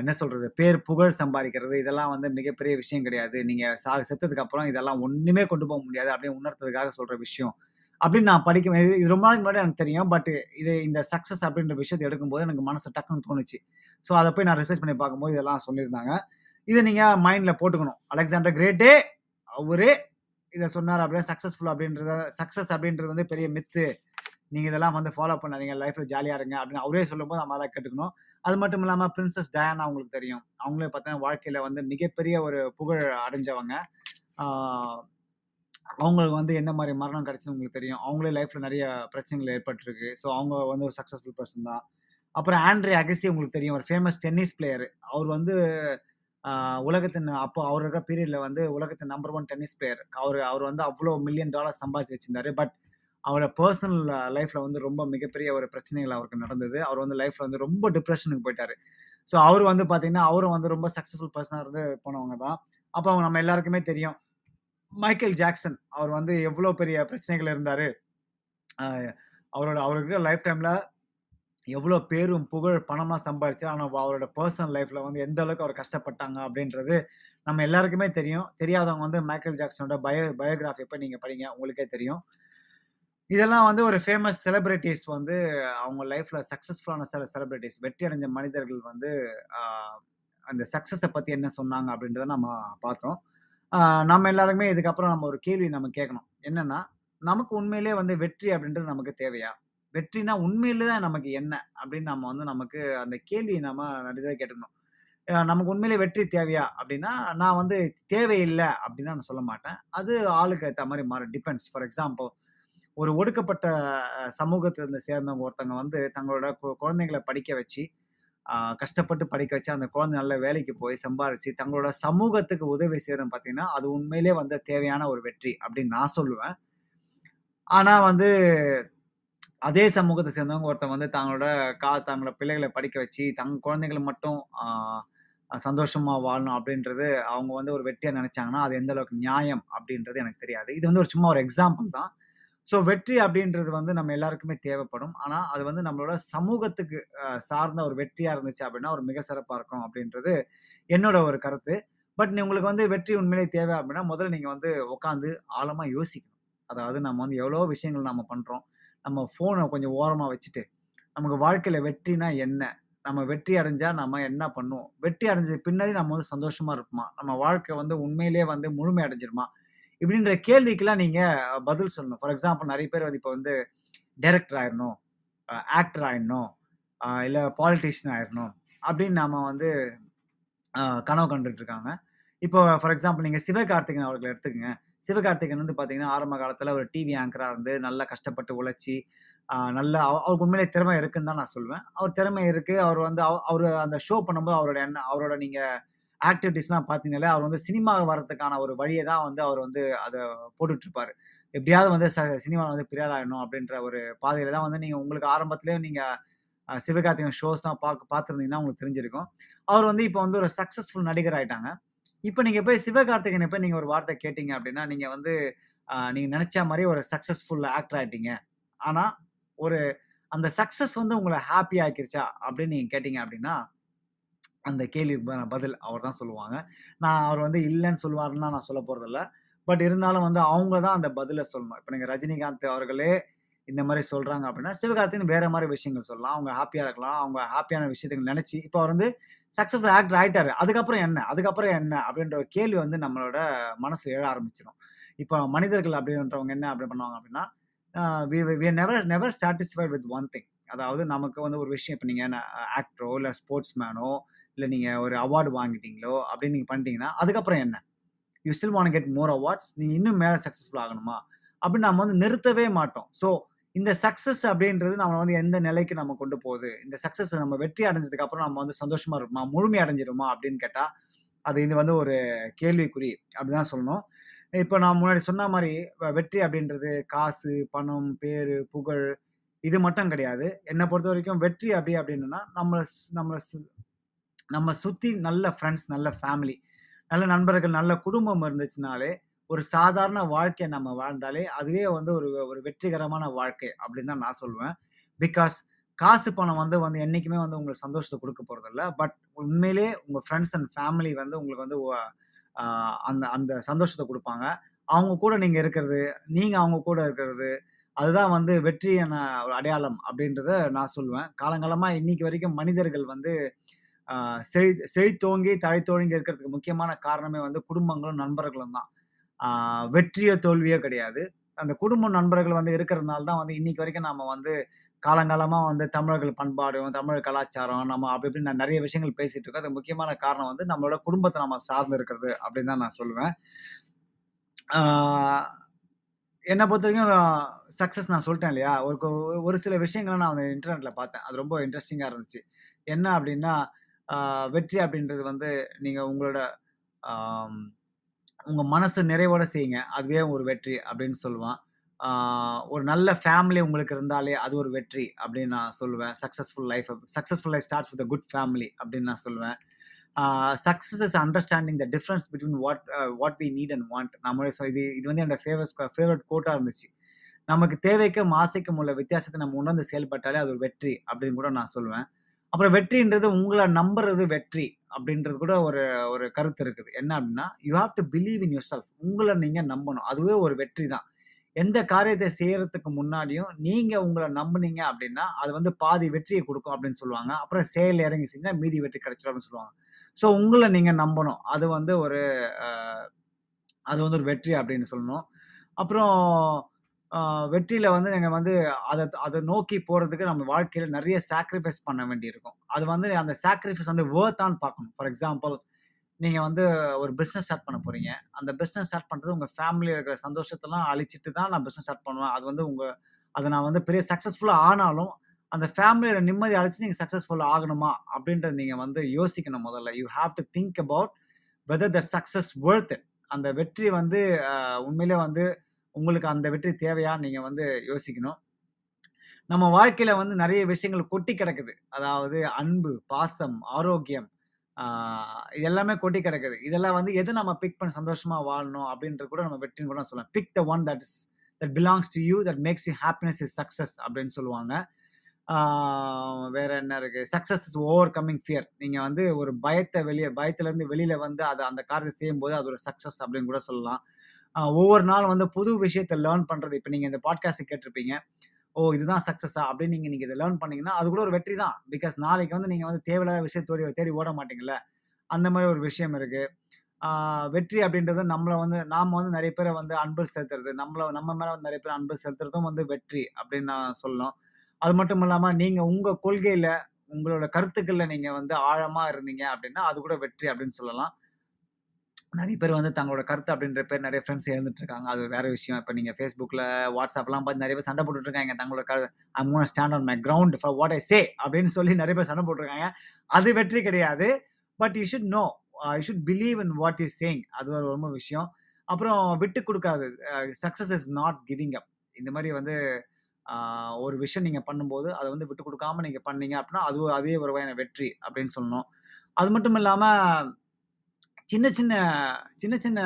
என்ன சொல்றது? பேர், புகழ் சம்பாதிக்கிறது இதெல்லாம் வந்து மிகப்பெரிய விஷயம் கிடையாது. நீங்க சா செத்ததுக்கு அப்புறம் இதெல்லாம் ஒண்ணுமே கொண்டு போக முடியாது அப்படின்னு உணர்த்துறதுக்காக சொல்ற விஷயம். அப்படின்னு நான் படிக்கும் இது இது ரொம்ப நாளைக்கு முன்னாடி எனக்கு தெரியும். பட் இது இந்த சக்ஸஸ் அப்படின்ற விஷயத்த எடுக்கும்போது எனக்கு மனசு டக்குன்னு தோணுச்சு. ஸோ அதை போய் நான் ரிசர்ச் பண்ணி பார்க்கும்போது இதெல்லாம் சொல்லியிருந்தாங்க. இதை நீங்க மைண்ட்ல போட்டுக்கணும். அலெக்சாண்டர் கிரேட்டே அவரே இதை சொன்னார் அப்படின்னா சக்சஸ்ஃபுல் அப்படின்றத சக்சஸ் அப்படின்றது வந்து பெரிய மித்து. நீங்க இதெல்லாம் வந்து ஃபாலோ பண்ணாதீங்க. லைஃப்ல ஜாலியா இருங்க அப்படின்னு அவரே சொல்லும்போது நம்ம அத கேட்டுக்கணும். அது மட்டும் இல்லாம பிரின்சஸ் டயானா உங்களுக்கு தெரியும். அவங்களே பார்த்தீங்கன்னா வாழ்க்கையில வந்து மிகப்பெரிய ஒரு புகழ் அடைஞ்சவங்க. அவங்களுக்கு வந்து எந்த மாதிரி மரணம் கிடைச்சதுன்னு உங்களுக்கு தெரியும். அவங்களே லைஃப்ல நிறைய பிரச்சனைகள் ஏற்பட்டிருக்கு. ஸோ அவங்க வந்து ஒரு சக்சஸ்ஃபுல் பர்சன் தான். அப்புறம் ஆண்ட்ரே அகசி உங்களுக்கு தெரியும். ஒரு ஃபேமஸ் டென்னிஸ் பிளேயர். அவர் வந்து உலகத்தின் அப்போ அவர் இருக்கிற பீரியடில் வந்து உலகத்தின் நம்பர் ஒன் டென்னிஸ் பிளேயர். அவர் அவர் வந்து அவ்வளோ மில்லியன் டாலர் சம்பாதிச்சு வச்சிருந்தாரு. பட் அவரோட பர்சனல் லைஃப்பில் வந்து ரொம்ப மிகப்பெரிய ஒரு பிரச்சனைகள் அவருக்கு நடந்தது. அவர் வந்து லைஃப்பில் வந்து ரொம்ப டிப்ரெஷனுக்கு போயிட்டாரு. ஸோ அவர் வந்து பார்த்தீங்கன்னா, அவரும் வந்து ரொம்ப சக்ஸஸ்ஃபுல் பர்சனாக இருந்து போனவங்க தான். அப்போ அவங்க நம்ம எல்லாருக்குமே தெரியும். மைக்கேல் ஜாக்சன் அவர் வந்து எவ்வளோ பெரிய பிரச்சனைகள் இருந்தார் அவரோட அவருக்கு லைஃப் டைமில் எவ்வளோ பேரும், புகழ், பணம்லாம் சம்பாதிச்சு ஆனால் அவரோட பர்சனல் லைஃப்பில் வந்து எந்த அளவுக்கு அவர் கஷ்டப்பட்டாங்க அப்படின்றது நம்ம எல்லாருக்குமே தெரியும். தெரியாதவங்க வந்து மைக்கேல் ஜாக்சனோட பயோ பயோகிராஃபி போய் நீங்கள் படிங்க. உங்களுக்கே தெரியும். இதெல்லாம் வந்து ஒரு ஃபேமஸ் செலிப்ரிட்டிஸ் வந்து அவங்க லைஃப்பில் சக்ஸஸ்ஃபுல்லான சில செலிப்ரிட்டிஸ் வெற்றி அடைஞ்ச மனிதர்கள் வந்து அந்த சக்ஸஸை பற்றி என்ன சொன்னாங்க அப்படின்றத நம்ம பார்த்தோம். நம்ம எல்லாருக்குமே இதுக்கப்புறம் நம்ம ஒரு கேள்வி நம்ம கேட்கணும். என்னென்னா நமக்கு உண்மையிலேயே வந்து வெற்றி அப்படின்றது நமக்கு தேவையா? வெற்றினா உண்மையில தான் நமக்கு என்ன? அப்படின்னு நம்ம வந்து நமக்கு அந்த கேள்வியை நம்ம நிறையதாக கேட்டுக்கணும். நமக்கு உண்மையிலேயே வெற்றி தேவையா? அப்படின்னா, நான் வந்து தேவையில்லை அப்படின்னா நான் சொல்ல மாட்டேன். அது ஆளுக்கு ஏற்ற மாதிரி மாறும். டிபெண்ட்ஸ். ஃபார் எக்ஸாம்பிள் ஒரு ஒடுக்கப்பட்ட சமூகத்திலிருந்து இருந்து சேர்ந்தவங்க ஒருத்தவங்க வந்து தங்களோட கு படிக்க வச்சு, கஷ்டப்பட்டு படிக்க வச்சு, அந்த குழந்தை நல்ல வேலைக்கு போய் சம்பாரிச்சு, தங்களோட சமூகத்துக்கு உதவி செய்றதுன்னு பார்த்தீங்கன்னா, அது உண்மையிலேயே வந்து தேவையான ஒரு வெற்றி அப்படின்னு நான் சொல்லுவேன். ஆனால் வந்து அதே சமூகத்தை சேர்ந்தவங்க ஒருத்தன் வந்து தங்களோட கா தங்களோட பிள்ளைகளை படிக்க வச்சு, தங்க குழந்தைகள மட்டும் சந்தோஷமா வாழணும் அப்படின்றது அவங்க வந்து ஒரு வெற்றியா நினைச்சாங்கன்னா அது எந்த அளவுக்கு நியாயம் அப்படின்றது எனக்கு தெரியாது. இது வந்து ஒரு சும்மா ஒரு எக்ஸாம்பிள் தான். ஸோ வெற்றி அப்படின்றது வந்து நம்ம எல்லாருக்குமே தேவைப்படும். ஆனா, அது வந்து நம்மளோட சமூகத்துக்கு சார்ந்த ஒரு வெற்றியா இருந்துச்சு அப்படின்னா, ஒரு மிக சிறப்பா இருக்கும் அப்படின்றது என்னோட ஒரு கருத்து. பட் உங்களுக்கு வந்து வெற்றி உண்மையிலேயே தேவை அப்படின்னா, முதல்ல நீங்க வந்து உட்காந்து ஆழமா யோசிக்கணும். அதாவது நம்ம வந்து எவ்வளோ விஷயங்கள் நம்ம பண்றோம். நம்ம ஃபோனை கொஞ்சம் ஓரமாக வச்சுட்டு, நமக்கு வாழ்க்கையில் வெற்றினா என்ன? நம்ம வெற்றி அடைஞ்சால் நம்ம என்ன பண்ணுவோம்? வெற்றி அடைஞ்ச பின்னாடி நம்ம வந்து சந்தோஷமாக இருப்போமா? நம்ம வாழ்க்கை வந்து உண்மையிலேயே வந்து முழுமை அடைஞ்சிருமா? இப்படின்ற கேள்விக்கெல்லாம் நீங்கள் பதில் சொல்லணும். ஃபார் எக்ஸாம்பிள் நிறைய பேர் வந்து இப்போ வந்து டைரக்டர் ஆயிடணும் ஆக்டர் ஆயிடணும், இல்லை பாலிட்டிஷியன் ஆயிடணும் அப்படின்னு நாம் வந்து கனவு கண்டுட்டு இருக்காங்க. இப்போ ஃபார் எக்ஸாம்பிள் நீங்கள் சிவகார்த்திகன் அவர்கள எடுத்துக்கங்க. சிவகார்த்திகேயன் வந்து பார்த்தீங்கன்னா, ஆரம்ப காலத்தில் ஒரு டிவி ஆங்கராக இருந்து நல்லா கஷ்டப்பட்டு உழைச்சி நல்ல அவ அவருக்கு உண்மையிலே திறமை இருக்குன்னு தான் நான் சொல்லுவேன். அவர் திறமை இருக்குது அவர் வந்து அவ அந்த ஷோ பண்ணும்போது அவரோட என்ன அவரோட நீங்கள் ஆக்டிவிட்டீஸ்லாம் பார்த்தீங்கனாலே, அவர் வந்து சினிமா வரதுக்கான ஒரு வழியை தான் வந்து அவர் வந்து அதை போட்டுட்ருப்பார் எப்படியாவது வந்து ச சினிமாவில் வந்து பிரியாதாகணும் அப்படின்ற ஒரு பாதையில் தான் வந்து நீங்கள் உங்களுக்கு ஆரம்பத்துலேயும் நீங்கள் சிவகார்த்திகன் சிவகார்த்திகேயன் ஷோஸ் தான் பார்க்க பார்த்துருந்தீங்கன்னா உங்களுக்கு தெரிஞ்சிருக்கும். அவர் வந்து இப்போ வந்து ஒரு சக்ஸஸ்ஃபுல் நடிகர் ஆயிட்டாங்க. இப்ப நீங்க போய் சிவகார்த்திகேயன போய் நீங்க ஒரு வார்த்தை கேட்டீங்க அப்படின்னா, நீங்க வந்து நீங்கள் நீங்க மாதிரி ஒரு சக்ஸஸ்ஃபுல் ஆக்டர் ஆயிட்டீங்க. ஆனா, ஒரு அந்த சக்சஸ் வந்து உங்களை ஹாப்பி ஆக்கிருச்சா? அப்படின்னு நீங்க கேட்டீங்க அப்படின்னா, அந்த கேள்விக்கு பதில் அவர் தான் சொல்லுவாங்க. நான் அவர் வந்து இல்லைன்னு சொல்லுவாருன்னா நான் சொல்ல போகிறதில்ல பட் இருந்தாலும் வந்து அவங்க தான் அந்த பதிலை சொல்லணும். இப்ப நீங்க ரஜினிகாந்த் அவர்களே இந்த மாதிரி சொல்றாங்க அப்படின்னா, சிவகார்த்தின்னு வேற மாதிரி விஷயங்கள் சொல்லலாம். அவங்க ஹாப்பியாக இருக்கலாம். அவங்க ஹாப்பியான விஷயத்துக்கு நினச்சி இப்ப அவர் வந்து சக்சஸ்ஃபுல் ஆக்டர் ஆகிட்டாரு அதுக்கப்புறம் என்ன? அதுக்கப்புறம் என்ன? அப்படின்ற ஒரு கேள்வி வந்து நம்மளோட மனசு எழ ஆரம்பிச்சிடும் இப்போ மனிதர்கள் அப்படின்றவங்க என்ன அப்படி பண்ணுவாங்க அப்படின்னா, we never never satisfied with one thing. அதாவது நமக்கு வந்து ஒரு விஷயம் இப்போ நீங்கள் என்ன ஆக்டரோ, இல்லை ஸ்போர்ட்ஸ் மேனோ, இல்லை நீங்கள் ஒரு அவார்டு வாங்கிட்டீங்களோ அப்படின்னு நீங்கள் பண்ணிட்டீங்கன்னா, அதுக்கப்புறம் என்ன? You still want get more awards. நீங்கள் இன்னும் மேலே சக்ஸஸ்ஃபுல் ஆகணுமா? அப்படின்னு நம்ம வந்து நிறுத்தவே மாட்டோம். ஸோ இந்த சக்சஸ் அப்படின்றது நம்ம வந்து எந்த நிலைக்கு நம்ம கொண்டு போகுது? இந்த சக்சஸ் நம்ம வெற்றி அடைஞ்சதுக்கு அப்புறம் நம்ம வந்து சந்தோஷமா இருப்போமா? முழுமை அடைஞ்சிருமா? அப்படின்னு கேட்டா, அது இது வந்து ஒரு கேள்விக்குறி அப்படிதான் சொல்லணும். இப்போ நான் முன்னாடி சொன்ன மாதிரி வெற்றி அப்படின்றது காசு, பணம், பேரு, புகழ் இது மட்டும் கிடையாது. என்னை பொறுத்த வரைக்கும் வெற்றி அப்படி அப்படின்னா, நம்ம நம்ம சு நம்ம சுற்றி நல்ல ஃப்ரெண்ட்ஸ் நல்ல ஃபேமிலி, நல்ல நண்பர்கள், நல்ல குடும்பம் இருந்துச்சுனாலே, ஒரு சாதாரண வாழ்க்கையை நம்ம வாழ்ந்தாலே, அதுவே வந்து ஒரு ஒரு வெற்றிகரமான வாழ்க்கை அப்படின்னு தான் நான் சொல்லுவேன். பிகாஸ் காசு பணம் வந்து வந்து என்றைக்குமே வந்து உங்களுக்கு சந்தோஷத்தை கொடுக்க போகிறதில்ல பட் உண்மையிலேயே உங்கள் ஃப்ரெண்ட்ஸ் அண்ட் ஃபேமிலி வந்து உங்களுக்கு வந்து அந்த அந்த சந்தோஷத்தை கொடுப்பாங்க அவங்க கூட நீங்கள் இருக்கிறது, நீங்கள் அவங்க கூட இருக்கிறது, அதுதான் வந்து வெற்றியான ஒரு அடையாளம் அப்படின்றத நான் சொல்லுவேன். காலங்காலமாக இன்னைக்கு வரைக்கும் மனிதர்கள் வந்து செழி செழித்தோங்கி, தழைத்தோங்கி இருக்கிறதுக்கு முக்கியமான காரணமே வந்து குடும்பங்களும், நண்பர்களும் தான். வெற்றியோ, தோல்வியோ கிடையாது. அந்த குடும்பம், நண்பர்கள் வந்து இருக்கிறதுனால தான் வந்து இன்னைக்கு வரைக்கும் நம்ம வந்து காலங்காலமாக வந்து தமிழர்கள் பண்பாடும், தமிழர் கலாச்சாரம், நம்ம அப்படி இப்படின்னு நிறைய விஷயங்கள் பேசிகிட்டு இருக்கோம். அது முக்கியமான காரணம் வந்து நம்மளோட குடும்பத்தை நம்ம சார்ந்து இருக்கிறது அப்படின்னு தான் நான் சொல்லுவேன். என்னை பொறுத்த வரைக்கும் சக்ஸஸ் நான் சொல்லிட்டேன் இல்லையா? ஒரு ஒரு சில விஷயங்களை நான் வந்து இன்டர்நெட்டில் பார்த்தேன். அது ரொம்ப இன்ட்ரெஸ்டிங்காக இருந்துச்சு. என்ன அப்படின்னா, வெற்றி அப்படின்றது வந்து நீங்கள் உங்களோட உங்கள் உங்க மனசு நிறைவோட செய்யுங்க. அதுவே ஒரு வெற்றி அப்படின்னு சொல்லுவான். ஒரு நல்ல ஃபேமிலி உங்களுக்கு இருந்தாலே அது ஒரு வெற்றி அப்படின்னு நான் சொல்லுவேன். Successful life successful life starts with good family அப்படின்னு நான் சொல்லுவேன். ஆ success is understanding the difference between what what we need and want. நம்மளே இது இது வந்து என்னோட ஃபேவரஸ் ஃபேவரட் கோட்டாக இருந்துச்சு. நமக்கு தேவைக்கும், ஆசைக்கும் உள்ள வித்தியாசத்தை நம்ம உணர்ந்து செயல்பட்டாலே அது ஒரு வெற்றி அப்படின்னு கூட நான் சொல்லுவேன். அப்புறம் வெற்றின்றது உங்கள நம்புறது வெற்றி அப்படின்றது கூட ஒரு ஒரு கருத்து இருக்குது. என்ன அப்படின்னா, you have to believe in yourself. உங்கள நீங்க நம்பணும். அதுவே ஒரு வெற்றி தான். எந்த காரியத்த செய்யறதுக்கு முன்னாடியும் நீங்க உங்கள நம்புனீங்க அப்படின்னா, அது வந்து பாதி வெற்றிய குடுக்கும் அப்படின்னு சொல்லுவாங்க. அப்புறம் செயல்ல இறங்கி செஞ்சா மீதி வெற்றி கிடைச்சிரும் அப்படின்னு சொல்லுவாங்க. ஸோ உங்கள நீங்க நம்பணும். அது வந்து ஒரு அ அது வந்து ஒரு வெற்றி அப்படின்னு சொல்லணும். அப்புறம் அ வெற்றியில வந்து நீங்க வந்து அத அத நோக்கி போறதுக்கு நம்ம வாழ்க்கையில நிறைய சாக்ரிஃபைஸ் பண்ண வேண்டியிருக்கும். அது வந்து அந்த சாக்ரிஃபைஸ் வந்து வொர்த்தான்னு பார்க்கணும். ஃபார் எக்ஸாம்பிள் நீங்க வந்து ஒரு பிசினஸ் ஸ்டார்ட் பண்ண போறீங்க. அந்த பிசினஸ் ஸ்டார்ட் பண்றது உங்க ஃபேமிலில இருக்கிற சந்தோஷத்தெல்லாம் அழிச்சிட்டு தான் நான் பிசினஸ் ஸ்டார்ட் பண்ணுவேன். அது வந்து உங்க அத நான் வந்து பெரிய சக்சஸ்ஃபுல்லா ஆனாலும், அந்த ஃபேமிலியோட நிம்மதிய அழிச்சு நீங்க சக்சஸ்ஃபுல் ஆகணுமா? அப்படின்றத நீங்க வந்து யோசிக்கணும் முதல்ல. You have to think about whether that success worth it. அந்த வெற்றி வந்து அ உண்மையிலே வந்து உங்களுக்கு அந்த வெற்றி தேவையா நீங்கள் வந்து யோசிக்கணும். நம்ம வாழ்க்கையில் வந்து நிறைய விஷயங்கள் கொட்டி கிடக்குது. அதாவது அன்பு, பாசம், ஆரோக்கியம், இதெல்லாமே இது எல்லாமே கொட்டி கிடக்குது. இதெல்லாம் வந்து எது நம்ம பிக் பண்ணி சந்தோஷமாக வாழணும் அப்படின்றது கூட நம்ம வெற்றின்னு கூட சொல்லலாம். Pick the one that is that belongs to you that makes you happiness is success அப்படின்னு சொல்லுவாங்க. வேற என்ன இருக்கு? Success is overcoming fear. நீங்கள் வந்து ஒரு பயத்தை வெளியே பயத்துலேருந்து வெளியில் வந்து அதை அந்த காரியத்தை செய்யும்போது அது ஒரு சக்ஸஸ் அப்படின்னு கூட சொல்லலாம். ஒவ்வொரு நாளும் வந்து புது விஷயத்த லேர்ன் பண்ணுறது இப்போ நீங்கள் இந்த பாட்காஸ்ட் கேட்டிருப்பீங்க. ஓ! இதுதான் சக்ஸஸா அப்படின்னு நீங்கள் நீங்கள் இதை லேர்ன் பண்ணீங்கன்னா, அது கூட ஒரு வெற்றி தான். பிகாஸ் நாளைக்கு வந்து நீங்கள் வந்து தேவையில்லாத விஷயத்தோடி தேடி ஓட மாட்டீங்கல்ல. அந்த மாதிரி ஒரு விஷயம் இருக்குது வெற்றி அப்படின்றது நம்மளை வந்து நாம் வந்து நிறைய பேரை வந்து அன்பு செலுத்துறது, நம்மளை நம்ம மேலே வந்து நிறைய பேர் அன்பு செலுத்துறதும் வந்து வெற்றி அப்படின்னு நான் சொல்லணும். அது மட்டும் இல்லாமல் நீங்கள் உங்கள் கொள்கையில் உங்களோட கருத்துக்களில் நீங்கள் வந்து ஆழமாக இருந்தீங்க அப்படின்னா, அது கூட வெற்றி அப்படின்னு சொல்லலாம். நிறைய பேர் வந்து தங்களோட கருத்து அப்படின்ற பேர் நிறைய ஃப்ரெண்ட்ஸ் எழுந்துட்டு இருக்காங்க. அது வேற விஷயம். இப்போ நீங்கள் ஃபேஸ்புக்கில் வாட்ஸ்அப்லாம் பார்த்து நிறைய பேர் சண்டை போட்டுட்டுருக்காங்க தங்களோட க I stand on my ground for what I say அப்படின்னு சொல்லி நிறைய பேர் சண்டை போட்டிருக்காங்க அது வெற்றி கிடையாது. But you should know. You should believe in what is saying. அது ஒரு ரொம்ப விஷயம். அப்புறம் விட்டு கொடுக்காது success is not giving up. இந்த மாதிரி வந்து ஒரு விஷயம் நீங்கள் பண்ணும்போது, அதை வந்து விட்டு கொடுக்காம நீங்கள் பண்ணீங்க அப்படின்னா, அது அதே ஒரு வகையான வெற்றி அப்படின்னு சொல்லணும். அது மட்டும் இல்லாமல் சின்ன சின்ன சின்ன சின்ன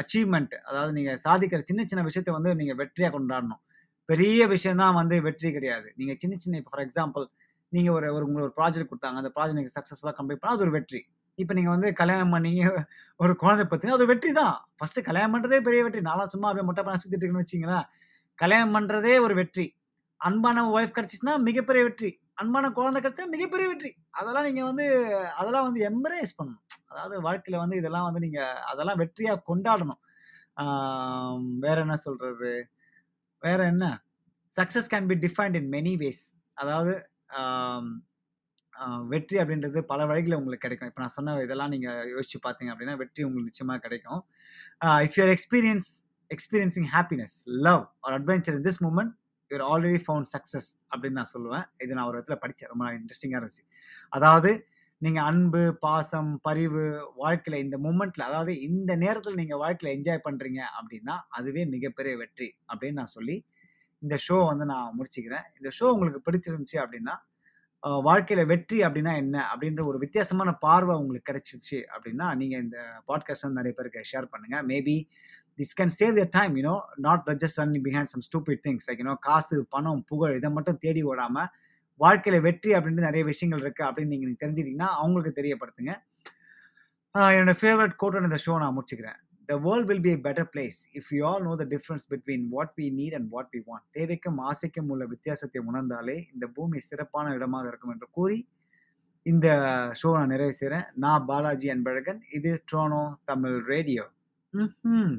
அச்சீவ்மெண்ட் அதாவது நீங்கள் சாதிக்கிற சின்ன சின்ன விஷயத்த வந்து நீங்கள் வெற்றியாக கொண்டாடணும். பெரிய விஷயம்தான் வந்து வெற்றி கிடையாது. நீங்கள் சின்ன சின்ன இப்போ ஃபார் எக்ஸாம்பிள் நீங்கள் ஒரு ஒரு உங்களுக்கு ஒரு ப்ராஜெக்ட் கொடுத்தாங்க அந்த ப்ராஜெக்ட் நீங்கள் சக்ஸஸ்ஃபுல்லாக கம்ப்ளீட் பண்ணால் அது ஒரு வெற்றி. இப்போ நீங்கள் வந்து கல்யாணம் பண்ணீங்க, ஒரு குழந்தை பற்றினா அது வெற்றி தான். ஃபஸ்ட்டு கல்யாணம் பண்ணுறதே பெரிய வெற்றி. நானும் சும்மா அப்படியே மொட்டை பண்ண சுற்றிட்டு இருக்குன்னு வச்சிங்களேன் கல்யாணம் பண்ணுறதே ஒரு வெற்றி. அன்பான ஒய்ஃப் கிடச்சிச்சின்னா மிகப்பெரிய வெற்றி. அன்பான குழந்தை கிடைச்சா மிகப்பெரிய வெற்றி. அதெல்லாம் நீங்க வந்து அதெல்லாம் வந்து எம்ப்ரேஸ் பண்ணணும். அதாவது வாழ்க்கையில வந்து இதெல்லாம் வந்து நீங்க அதெல்லாம் வெற்றியா கொண்டாடணும். வேற என்ன சொல்றது? வேற என்ன? Success can be defined in many ways. அதாவது வெற்றி அப்படின்றது பல வழிகளில் உங்களுக்கு கிடைக்கும். இப்போ நான் சொன்ன இதெல்லாம் நீங்கள் யோசிச்சு பார்த்தீங்க அப்படின்னா, வெற்றி உங்களுக்கு நிச்சயமாக கிடைக்கும். If you are experience experiencing happiness love or adventure in this moment you already found success அப்படின்னு நான் சொல்லுவேன். இது நான் ஒரு இடத்துல படித்தேன் ரொம்ப இன்ட்ரெஸ்டிங்காக இருந்துச்சு. அதாவது நீங்கள் அன்பு, பாசம், பரிவு வாழ்க்கையில் இந்த மூமெண்ட்டில் அதாவது இந்த நேரத்தில் நீங்கள் வாழ்க்கையில் என்ஜாய் பண்ணுறீங்க அப்படின்னா, அதுவே மிகப்பெரிய வெற்றி அப்படின்னு நான் சொல்லி, இந்த ஷோ வந்து நான் முடிச்சுக்கிறேன். இந்த ஷோ உங்களுக்கு பிடிச்சிருந்துச்சு அப்படின்னா, வாழ்க்கையில் வெற்றி அப்படின்னா என்ன? அப்படின்ற ஒரு வித்தியாசமான பார்வை உங்களுக்கு கிடைச்சிச்சு அப்படின்னா, நீங்கள் இந்த பாட்காஸ்ட் வந்து நிறைய பேருக்கு ஷேர் பண்ணுங்கள் maybe this can save their time you know not just running behind some stupid things like you know காசு பணம் புகழ் இதை மட்டும் தேடி ஓடாமல் வாழ்க்கையில் வெற்றி அப்படின்ட்டு நிறைய விஷயங்கள் இருக்குது அப்படின்னு நீங்கள் தெரிஞ்சிட்டிங்கன்னா அவங்களுக்கு தெரியப்படுத்துங்க. என்னோடய என்னோட ஃபேவரட் கோட்டோட இந்த ஷோ நான் முடிச்சுக்கிறேன். The world will be a better place if you all know the difference between what we need and what we want தேவைக்கும் ஆசைக்கும் உள்ள வித்தியாசத்தை உணர்ந்தாலே இந்த பூமி சிறப்பான இடமாக இருக்கும் என்று கூறி இந்த ஷோ நான் நிறைவு செய்கிறேன் நான் பாலாஜி அன்பழகன். இது ட்ரோனோ தமிழ் ரேடியோ ம்